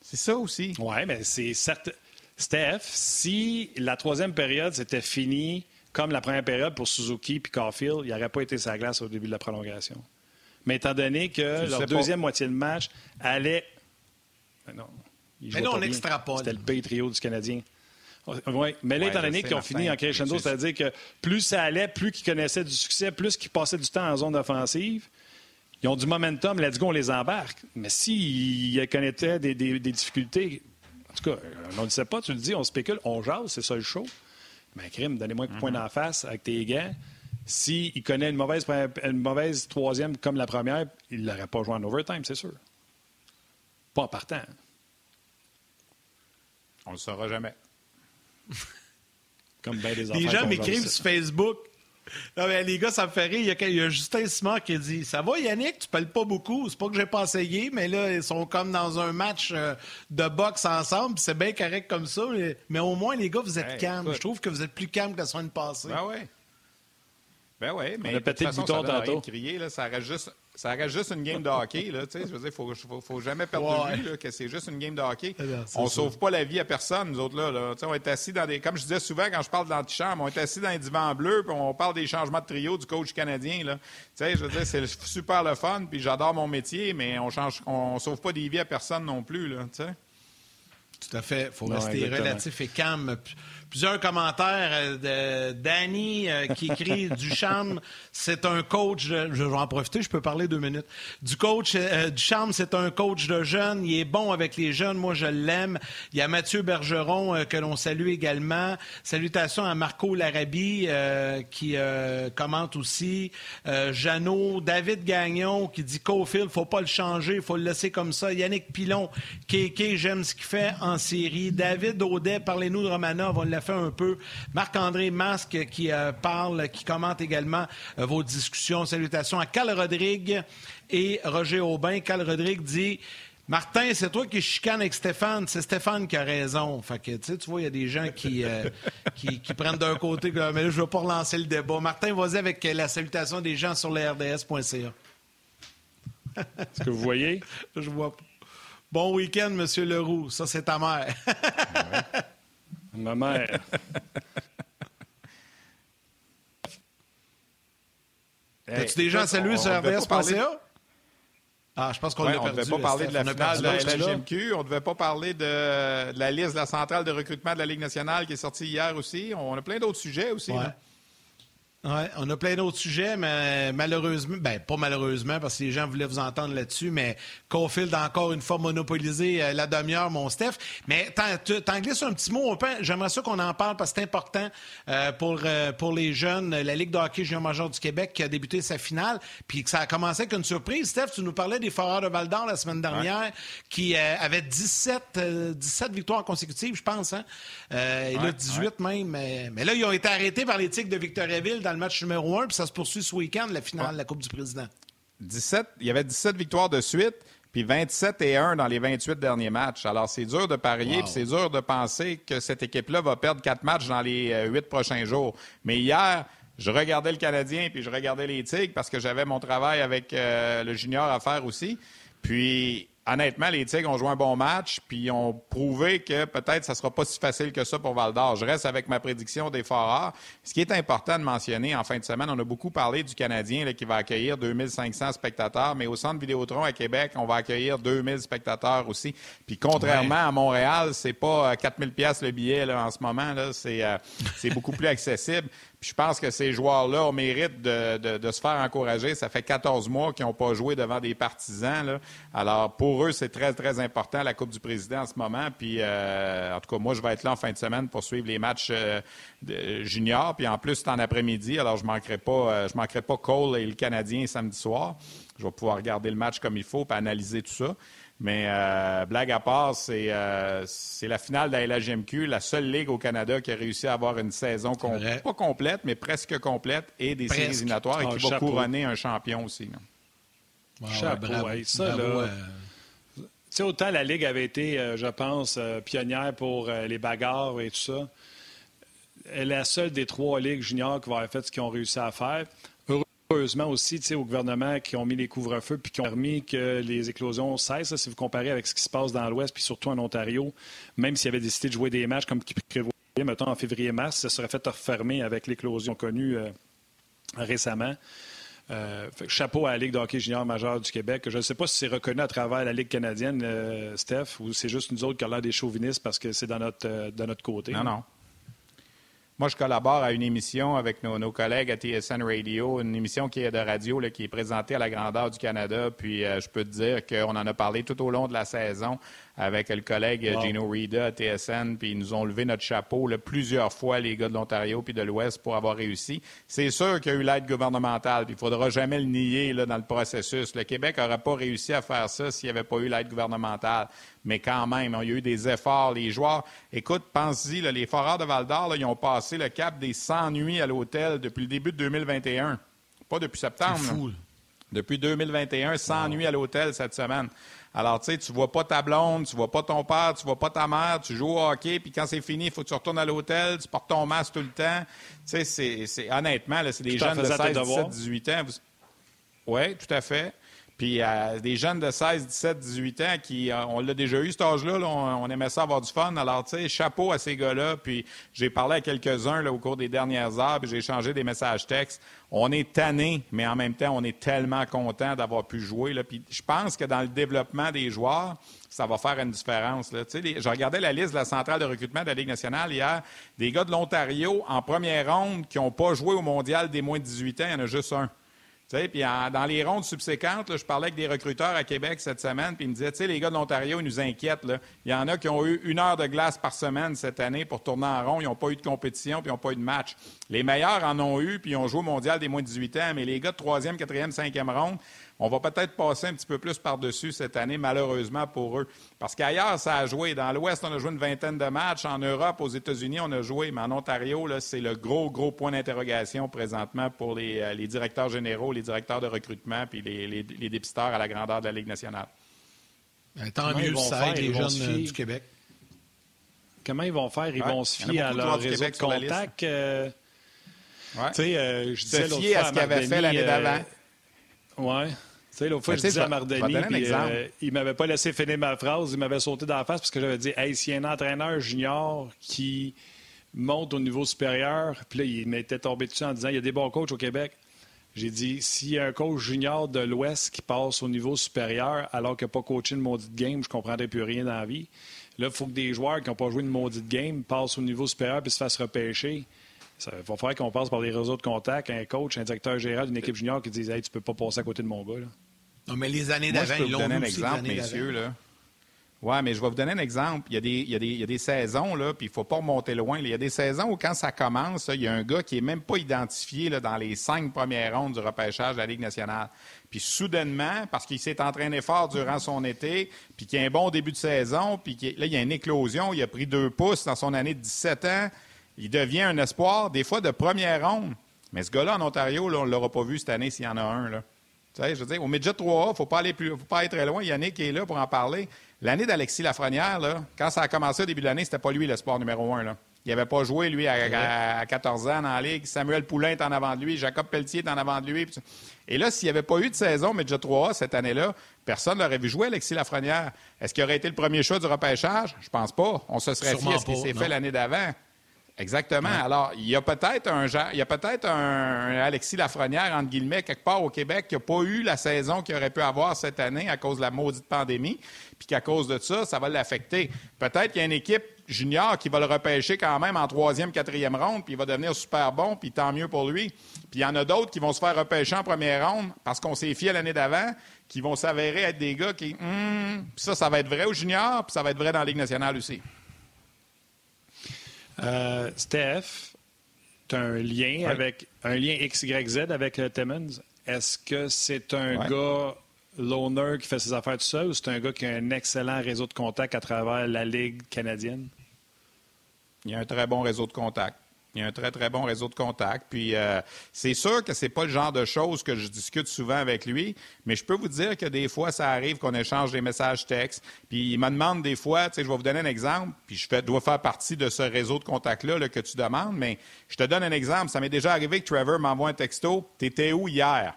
C'est ça aussi. Oui, mais c'est certain. Steph, si la troisième période s'était finie comme la première période pour Suzuki puis Caulfield, il n'aurait pas été sa glace au début de la prolongation. Mais étant donné que le leur deuxième moitié de match allait. Ben non. ils Mais pas on bien. extrapole. C'était le pays trio du Canadien. Oui, mais là, étant donné qu'ils ont Martin, fini en crescendo, c'est-à-dire que plus ça allait, plus qu'ils connaissaient du succès, plus qu'ils passaient du temps en zone offensive, ils ont du momentum, let's go, on les embarque. Mais s'ils connaissaient des, des- des difficultés, en tout cas, on ne le sait pas, tu le dis, on spécule, on jase, c'est ça le show. Mais crime, donnez-moi un poing Mm-hmm. d'en face avec tes gants. S'il connaît une mauvaise, une mauvaise troisième comme la première, il ne l'aurait pas joué en overtime, c'est sûr. Pas en partant. On le saura jamais. Comme bien des Les gens m'écrivent sur Facebook. Non, mais les gars, ça me fait rire. Il y a, il y a Justin Simard qui a dit Ça va, Yannick, tu pelles pas beaucoup. C'est pas que j'ai pas essayé, mais là, ils sont comme dans un match euh, de boxe ensemble. puis C'est bien correct comme ça. Mais, mais au moins, les gars, vous êtes Hey, calmes. écoute. Je trouve que vous êtes plus calmes que la semaine passée. Ben oui. Ben oui, mais a de toute pété le bouton tantôt. crier, là, ça, reste juste, ça reste juste une game de hockey. Là, tu sais, je veux dire, il faut, faut, faut jamais perdre Ouais. de vue là, que c'est juste une game de hockey. Eh bien, on ne ça. sauve pas la vie à personne, nous autres. Là, là. Tu sais, On est assis dans des... Comme je disais souvent quand je parle de l'antichambre, on est assis dans les divans bleus puis on parle des changements de trio du coach canadien. Là. Tu sais, je veux dire, c'est super le fun puis j'adore mon métier, mais on change, on sauve pas des vies à personne non plus. Là, tu sais. Tout à fait. Il faut Non, rester exactement. relatif et calme. Plusieurs commentaires euh, de Danny euh, qui écrit Ducharme, c'est un coach. de- je vais en profiter, je peux parler deux minutes. Du coach euh, Ducharme, c'est un coach de jeunes. Il est bon avec les jeunes. Moi, je l'aime. Il y a Mathieu Bergeron euh, que l'on salue également. Salutations à Marco Larabie qui commente aussi. Jeannot, David Gagnon qui dit Cofield, faut pas le changer, faut le laisser comme ça. Yannick Pilon, Kéké, j'aime ce qu'il fait en série. David Audet, parlez-nous de Romanov, on l'a fait un peu. Marc-André Masque qui euh, parle, qui commente également euh, vos discussions. Salutations à Cal Rodrigue et Roger Aubin. Cal Rodrigue dit Martin, c'est toi qui chicane avec Stéphane. C'est Stéphane qui a raison. Fait que, tu vois, il y a des gens qui, euh, qui, qui prennent d'un côté, mais là, je ne veux pas relancer le débat. Martin, vas-y avec la salutation des gens sur le RDS.ca. Est-ce que vous voyez? Je vois pas. Bon week-end, Monsieur Leroux. Ça, c'est ta mère. Ma mère. As-tu des gens à saluer sur RDS.ca? Ah, je pense qu'on Ouais, ne devait pas parler de la finale de la. On ne devait pas parler de, de la liste de la centrale de recrutement de la Ligue nationale qui est sortie hier aussi. On a plein d'autres sujets aussi. Ouais. là. Ouais, on a plein d'autres sujets, mais malheureusement, ben pas malheureusement, parce que les gens voulaient vous entendre là-dessus, mais Caulfield a encore une fois monopolisé euh, la demi-heure, mon Steph. Mais t'en- glisses un petit mot, j'aimerais ça qu'on en parle parce que c'est important euh, pour, euh, pour les jeunes. La Ligue de hockey junior major du Québec qui a débuté sa finale, puis que ça a commencé avec une surprise. Steph, tu nous parlais des Foreurs de Val-d'Or la semaine dernière, qui avaient 17, euh, 17 victoires consécutives, je pense, hein? Et là, Ouais, 18 même. Mais, mais là, ils ont été arrêtés par les Tigres de Victoriaville dans le match numéro 1, puis ça se poursuit ce week-end, la finale de la Coupe du Président. 17, il y avait 17 victoires de suite, puis 27 et 1 dans les 28 derniers matchs. Alors, c'est dur de parier, Wow. puis c'est dur de penser que cette équipe-là va perdre quatre matchs dans les euh, huit prochains jours. Mais hier, je regardais le Canadien, puis je regardais les Tigres parce que j'avais mon travail avec euh, le junior à faire aussi. Puis, honnêtement, les Tigres ont joué un bon match, puis ont prouvé que peut-être ça sera pas si facile que ça pour Val d'Or. Je reste avec ma prédiction des Foreurs. Ce qui est important de mentionner en fin de semaine, on a beaucoup parlé du Canadien là, qui va accueillir 2500 spectateurs, mais au Centre Vidéotron à Québec, on va accueillir 2000 spectateurs aussi. Puis contrairement à Montréal, c'est pas euh, 4000 pièces le billet là, en ce moment, là, c'est euh, c'est beaucoup plus accessible. Puis je pense que ces joueurs-là ont mérite de, se faire encourager. Ça fait 14 mois qu'ils n'ont pas joué devant des partisans. Alors, pour eux, c'est très, très important, la Coupe du Président en ce moment. Puis, euh, en tout cas, moi, je vais être là en fin de semaine pour suivre les matchs euh, juniors. Puis, en plus, c'est en après-midi. Alors, je ne manquerai, pas, euh, manquerai pas Cole et le Canadien samedi soir. Je vais pouvoir regarder le match comme il faut et analyser tout ça. Mais euh, blague à part, euh, c'est la finale de la LHMQ, la seule ligue au Canada qui a réussi à avoir une saison pas complète, mais presque complète et des séries éliminatoires et qui va couronner un champion aussi. chapeau, ça, là, autant la Ligue avait été, euh, je pense, pionnière pour les bagarres et tout ça. Elle est la seule des trois ligues juniors qui va avoir fait ce qu'ils ont réussi à faire heureusement aussi au gouvernement qui ont mis les couvre-feux puis qui ont permis que les éclosions cessent. si vous comparez avec ce qui se passe dans l'Ouest puis surtout en Ontario, même s'il avait décidé de jouer des matchs comme qui prévoyait, mettons, en février-mars, ça serait fait refermer avec l'éclosion connue euh, récemment. Euh, chapeau à la Ligue de hockey junior majeure du Québec. Je ne sais pas si c'est reconnu à travers la Ligue canadienne, euh, Steph, ou c'est juste nous autres qui avons l'air des chauvinistes parce que c'est dans notre, de notre côté. Non, non. Moi, je collabore à une émission avec nos, collègues à TSN Radio, une émission qui est de radio, qui est présentée à la grandeur du Canada. Puis, euh, je peux te dire qu'on en a parlé tout au long de la saison avec le collègue Gino Rida à TSN, puis ils nous ont levé notre chapeau plusieurs fois, les gars de l'Ontario puis de l'Ouest, pour avoir réussi. C'est sûr qu'il y a eu l'aide gouvernementale, puis il ne faudra jamais le nier là, dans le processus. Le Québec n'aurait pas réussi à faire ça s'il n'y avait pas eu l'aide gouvernementale. Mais quand même, il y a eu des efforts. Les joueurs, écoute, pense-y, les Foreurs de Val-d'Or, ils ont passé le cap des 100 nuits à l'hôtel depuis le début de 2021. Pas depuis septembre. Fou. Depuis 2021, 100 nuits à l'hôtel cette semaine. Alors, tu sais, tu vois pas ta blonde, tu vois pas ton père, tu vois pas ta mère, tu joues au hockey, puis quand c'est fini, il faut que tu retournes à l'hôtel, tu portes ton masque tout le temps. Tu sais, c'est, honnêtement, c'est des jeunes de 16, 17, 18 ans. Oui, tout à fait. Puis a des jeunes de 16, 17, 18 ans qui, euh, on l'a déjà eu cet âge-là, on, aimait ça avoir du fun. Alors, tu sais, chapeau à ces gars-là. Puis j'ai parlé à quelques-uns au cours des dernières heures, puis j'ai échangé des messages textes. On est tanné, mais en même temps, on est tellement content d'avoir pu jouer. Puis je pense que dans le développement des joueurs, ça va faire une différence. Là. Sais, je regardais la liste de la centrale de recrutement de la Ligue nationale hier. Des gars de l'Ontario en première ronde qui n'ont pas joué au mondial des moins de 18 ans, il y en a juste un. Dans les rondes subséquentes, je parlais avec des recruteurs à Québec cette semaine, puis ils me disaient, les gars de l'Ontario, ils nous inquiètent. Il y en a qui ont eu une heure de glace par semaine cette année pour tourner en rond. Ils n'ont pas eu de compétition, puis ils n'ont pas eu de match. Les meilleurs en ont eu, puis ils ont joué au mondial des moins de 18 ans, mais les gars de troisième, quatrième, cinquième ronde, on va peut-être passer un petit peu plus par-dessus cette année, malheureusement pour eux. Parce qu'ailleurs, ça a joué. Dans l'Ouest, on a joué une vingtaine de matchs. En Europe, aux États-Unis, on a joué. Mais en Ontario, c'est le gros, gros point d'interrogation présentement pour les, euh, directeurs généraux, les directeurs de recrutement puis les, les, dépisteurs à la grandeur de la Ligue nationale. Ben, tant mieux, ça les jeunes euh, du Québec. Comment ils vont faire? Ils vont se fier à leur réseau de contact. Euh, tu sais, je disais se fier à ce qu'ils avaient fait l'année d'avant. Oui. Tu sais, l'autre fois, ben, je disais à Mardoni, puis euh, il m'avait pas laissé finir ma phrase, il m'avait sauté dans la face parce que j'avais dit Hey, s'il y a un entraîneur junior qui monte au niveau supérieur, puis là, il m'était tombé dessus en disant Il y a des bons coachs au Québec. J'ai dit S'il y a un coach junior de l'Ouest qui passe au niveau supérieur alors qu'il n'a pas coaché une maudite game, je ne comprendrais plus rien dans la vie. Là, il faut que des joueurs qui n'ont pas joué une maudite game passent au niveau supérieur puis se fassent repêcher. Il va falloir qu'on passe par les réseaux de contact, un coach, un directeur général d'une équipe junior qui dise Hey, tu peux pas passer à côté de mon gars. Là. Non, mais les années d'avant, ils l'ont donner un exemple, messieurs. Là. Oui, mais je vais vous donner un exemple. Il y a des, il y a des, il y a des saisons, là, puis il ne faut pas remonter loin. Il y a des saisons où, quand ça commence, il y a un gars qui n'est même pas identifié là, dans les cinq premières rondes du repêchage de la Ligue nationale. Puis soudainement, parce qu'il s'est entraîné fort durant son été, puis qu'il a un bon début de saison, puis là, il y a une éclosion, il a pris deux pouces dans son année de 17 ans, il devient un espoir, des fois de première ronde. Mais ce gars-là, en Ontario, on ne l'aura pas vu cette année s'il y en a un. Là. Tu sais, je veux dire, au Midget 3A, il ne faut pas aller plus, faut pas aller très loin. Yannick est là pour en parler. L'année d'Alexis Lafrenière, là, quand ça a commencé au début de l'année, c'était pas lui l'espoir numéro un. Là. Il n'avait pas joué, lui, à, 14 ans dans la Ligue. Samuel Poulain est en avant de lui. Jacob Pelletier est en avant de lui. Et là, s'il n'y avait pas eu de saison Midget 3A cette année-là, personne n'aurait vu jouer Alexis Lafrenière. Est-ce qu'il aurait été le premier choix du repêchage? Je pense pas. On se serait fié à ce qui s'est fait l'année d'avant. Exactement. Alors, il y a peut-être un il y a peut-être un Alexis Lafrenière, entre guillemets, quelque part au Québec, qui n'a pas eu la saison qu'il aurait pu avoir cette année à cause de la maudite pandémie, puis qu'à cause de ça, ça va l'affecter. Peut-être qu'il y a une équipe junior qui va le repêcher quand même en troisième, quatrième ronde, puis il va devenir super bon, puis tant mieux pour lui. Puis il y en a d'autres qui vont se faire repêcher en première ronde parce qu'on s'est fié l'année d'avant, qui vont s'avérer être des gars qui. Hum, puis ça, ça va être vrai au junior, puis ça va être vrai dans la Ligue nationale aussi. Euh, Steph, tu as un lien avec un lien XYZ avec euh, Timmons? Est-ce que c'est un gars loner qui fait ses affaires tout seul ou c'est un gars qui a un excellent réseau de contacts à travers la Ligue canadienne? Il y a un très bon réseau de contacts. Il y a un très, très bon réseau de contacts. Puis, euh, c'est sûr que c'est pas le genre de choses que je discute souvent avec lui, mais je peux vous dire que des fois, ça arrive qu'on échange des messages textes. Puis, il me demande des fois, tu sais, je vais vous donner un exemple, puis je dois faire partie de ce réseau de contacts-là que tu demandes, mais je te donne un exemple. Ça m'est déjà arrivé que Trevor m'envoie un texto. T'étais où hier?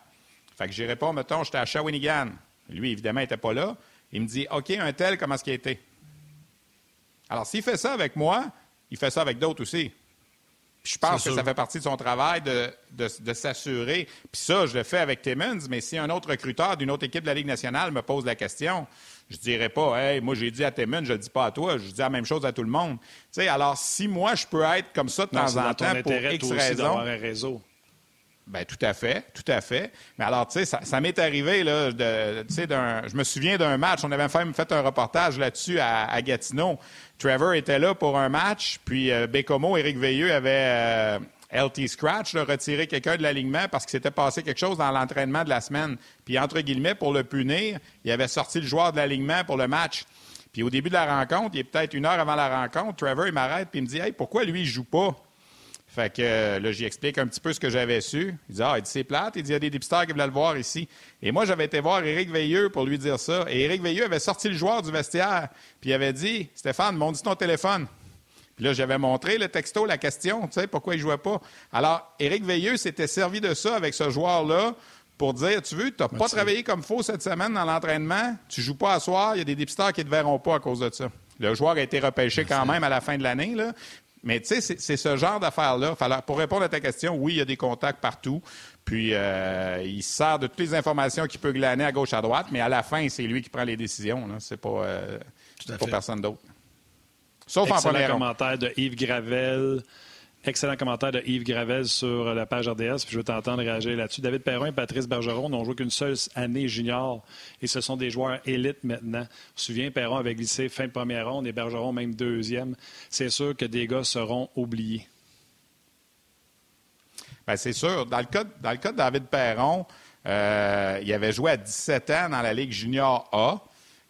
Fait que j'y réponds, mettons, j'étais à Shawinigan. Lui, évidemment, n'était pas là. Il me dit, OK, un tel, comment est-ce qu'il a été? Alors, s'il fait ça avec moi, il fait ça avec d'autres aussi je pense que ça fait partie de son travail de, s'assurer. Puis ça, je le fais avec Timmons, mais si un autre recruteur d'une autre équipe de la Ligue nationale me pose la question, je ne dirais pas, hey, moi j'ai dit à Timmons, je ne le dis pas à toi, je dis la même chose à tout le monde. sais, alors, si moi je peux être comme ça de temps en temps pour X raisons. un réseau. Bien, tout à fait, tout à fait. Mais alors, tu sais, ça, m'est arrivé, là, de, je me souviens d'un match, on avait même fait un reportage là-dessus à, Gatineau. Trevor était là pour un match, puis euh, Bécomo, Éric Veilleux avait euh, LT Scratch, là, retiré quelqu'un de l'alignement parce qu'il s'était passé quelque chose dans l'entraînement de la semaine. Puis, entre guillemets, pour le punir, il avait sorti le joueur de l'alignement pour le match. Puis, au début de la rencontre, il est peut-être une heure avant la rencontre, Trevor, il m'arrête, puis il me dit Hey, pourquoi lui, il joue pas fait que euh, là, j'y explique un petit peu ce que j'avais su. Il dit Ah, il dit c'est plate. Il dit Il y a des dépisteurs qui voulaient le voir ici. Et moi, j'avais été voir Éric Veilleux pour lui dire ça. Et Éric Veilleux avait sorti le joueur du vestiaire. Puis il avait dit Stéphane, montre ton téléphone. Puis là, j'avais montré le texto, la question, tu sais, pourquoi il ne jouait pas. Alors, Éric Veilleux s'était servi de ça avec ce joueur-là pour dire, tu veux, tu n'as pas travaillé comme faux cette semaine dans l'entraînement, tu joues pas à soir, il y a des dépisteurs qui ne te verront pas à cause de ça. Le joueur a été repêché quand même à la fin de l'année, là, mais tu sais, c'est ce genre d'affaires-là. Pour répondre à ta question, oui, il y a des contacts partout. Puis euh, il sert de toutes les informations qu'il peut glaner à gauche, à droite, mais à la fin, c'est lui qui prend les décisions. C'est pas, euh, pas personne d'autre. Sauf en première commentaire de Yves Gravel. Excellent commentaire de Yves Gravel sur la page RDS. Je veux t'entendre réagir là-dessus. David Perron et Patrice Bergeron n'ont joué qu'une seule année junior et ce sont des joueurs élites maintenant. Je me souviens, Perron avait glissé fin de première ronde et Bergeron même deuxième. C'est sûr que des gars seront oubliés. Bien, c'est sûr. Dans le, cas, dans le cas de David Perron, euh, il avait joué à 17 ans dans la Ligue junior A.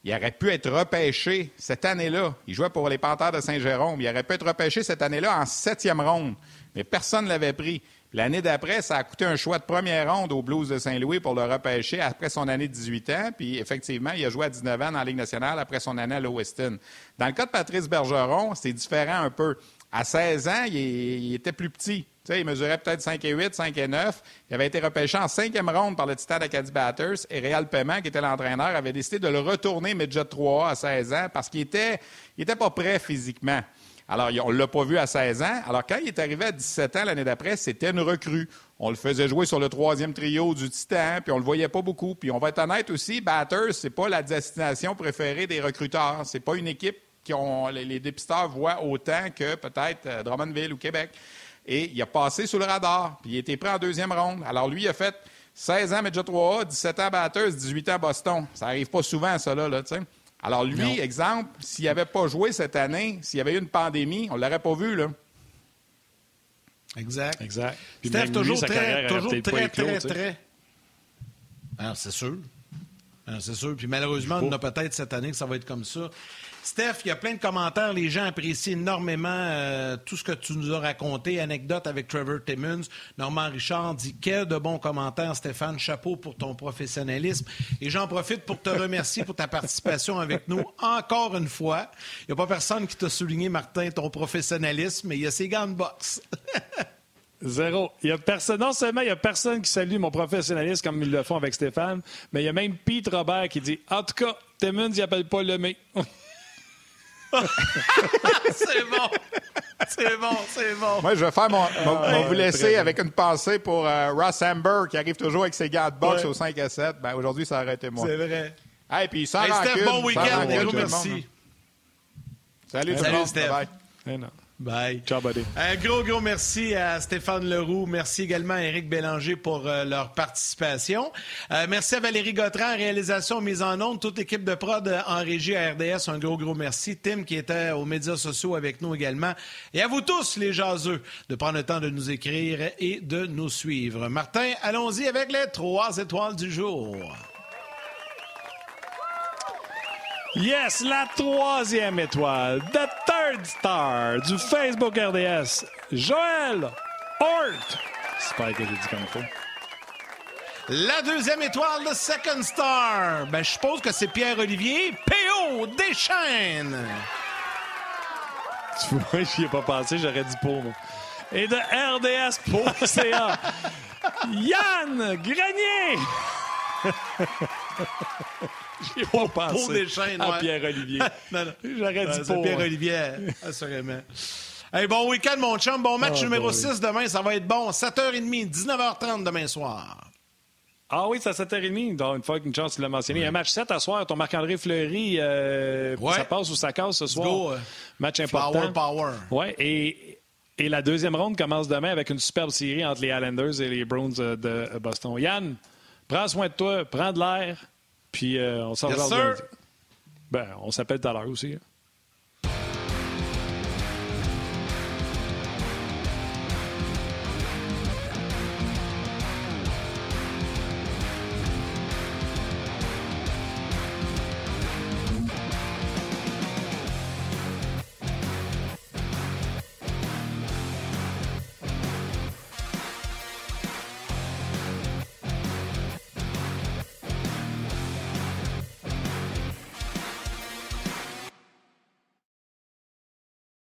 Il aurait pu être repêché cette année-là. Il jouait pour les Panthers de Saint-Jérôme. Il aurait pu être repêché cette année-là en septième ronde. Mais personne ne l'avait pris. L'année d'après, ça a coûté un choix de première ronde aux Blues de Saint-Louis pour le repêcher après son année de 18 ans. Puis effectivement, il a joué à 19 ans dans la Ligue nationale après son année à Lewiston. Dans le cas de Patrice Bergeron, c'est différent un peu. À 16 ans, il était plus petit il mesurait peut-être 5 et 8, 5 et 9. Il avait été repêché en cinquième ronde par le Titan Acadie Batters et Réal Paiement, qui était l'entraîneur, avait décidé de le retourner midget 3 à 16 ans parce qu'il était, il était pas prêt physiquement. Alors, on ne l'a pas vu à 16 ans. Alors, quand il est arrivé à 17 ans l'année d'après, c'était une recrue. On le faisait jouer sur le troisième trio du Titan, puis on le voyait pas beaucoup. Puis on va être honnête aussi, Batters, c'est pas la destination préférée des recruteurs. C'est pas une équipe qui ont les dépisteurs voient autant que peut-être euh, Drummondville ou Québec. Et il a passé sous le radar, puis il a été pris en deuxième ronde. Alors lui, il a fait 16 ans Medja 3A, 17 ans Batters, 18 ans Boston. Ça n'arrive pas souvent, ça, là, tu sais. Alors lui, exemple, s'il n'avait pas joué cette année, s'il y avait eu une pandémie, on ne l'aurait pas vu, là. Exact. Exact. Steph, toujours très, toujours très, très, très, ah, c'est sûr. Ah, c'est sûr. Puis malheureusement, on a peut-être cette année que ça va être comme ça. Steph, il y a plein de commentaires. Les gens apprécient énormément euh, tout ce que tu nous as raconté. Anecdote avec Trevor Timmons. Normand Richard dit Quel de bons commentaires, Stéphane. Chapeau pour ton professionnalisme. Et j'en profite pour te remercier pour ta participation avec nous encore une fois. Il n'y a pas personne qui t'a souligné, Martin, ton professionnalisme, mais il y a ces gants de boxe. Zéro. Il y a personne, non seulement il n'y a personne qui salue mon professionnalisme comme ils le font avec Stéphane, mais il y a même Pete Robert qui dit En tout cas, Timmons, il n'appelle pas le mec. c'est bon. C'est bon, c'est bon. Moi, je vais faire mon. Ah, vous laisser avec une pensée pour euh, Ross Amber qui arrive toujours avec ses gants de boxe au 5 à 7. Ben, aujourd'hui, ça aurait été moi. C'est vrai. Hey, puis sans hey, Steph, bon week-end. Merci. Salut, Salut Steph. Bye. Ciao, buddy. Un gros, gros merci à Stéphane Leroux. Merci également à Éric Bélanger pour euh, leur participation. Euh, merci à Valérie Gautran, réalisation mise en onde, toute l'équipe de prod euh, en régie à RDS. Un gros, gros merci. Tim qui était aux médias sociaux avec nous également. Et à vous tous, les jaseux, de prendre le temps de nous écrire et de nous suivre. Martin, allons-y avec les trois étoiles du jour. Yes, la troisième étoile, third star du Facebook RDS, Joël Hort. J'espère que j'ai dit comme faut. La deuxième étoile, the second star. Ben, je suppose que c'est Pierre-Olivier P.O. Deschênes. Tu vois, j'y ai pas pensé, j'aurais dit pour moi. Et de RDS.ca, Yann Grenier. Pensé pour des chaînes, à Pierre-Olivier. J'aurais dit pour. Pierre-Olivier, assurément. Hey, bon week-end, mon chum. Bon match ah, numéro 6 demain, ça va être bon. 7h30, 19h30 demain soir. Ah oui, c'est à 7h30. Donc, une fois qu'une chance, tu l'as mentionné. Il y a un match 7 à soir. Ton Marc-André Fleury, euh, ça passe ou ça casse ce soir? Go, euh, match important. Power, power. Oui, et, et la deuxième ronde commence demain avec une superbe série entre les Islanders et les Browns euh, de Boston. Yann, prends soin de toi, prends de l'air. Puis euh, on s'en yes, Ben, on s'appelle tout à l'heure aussi. Hein.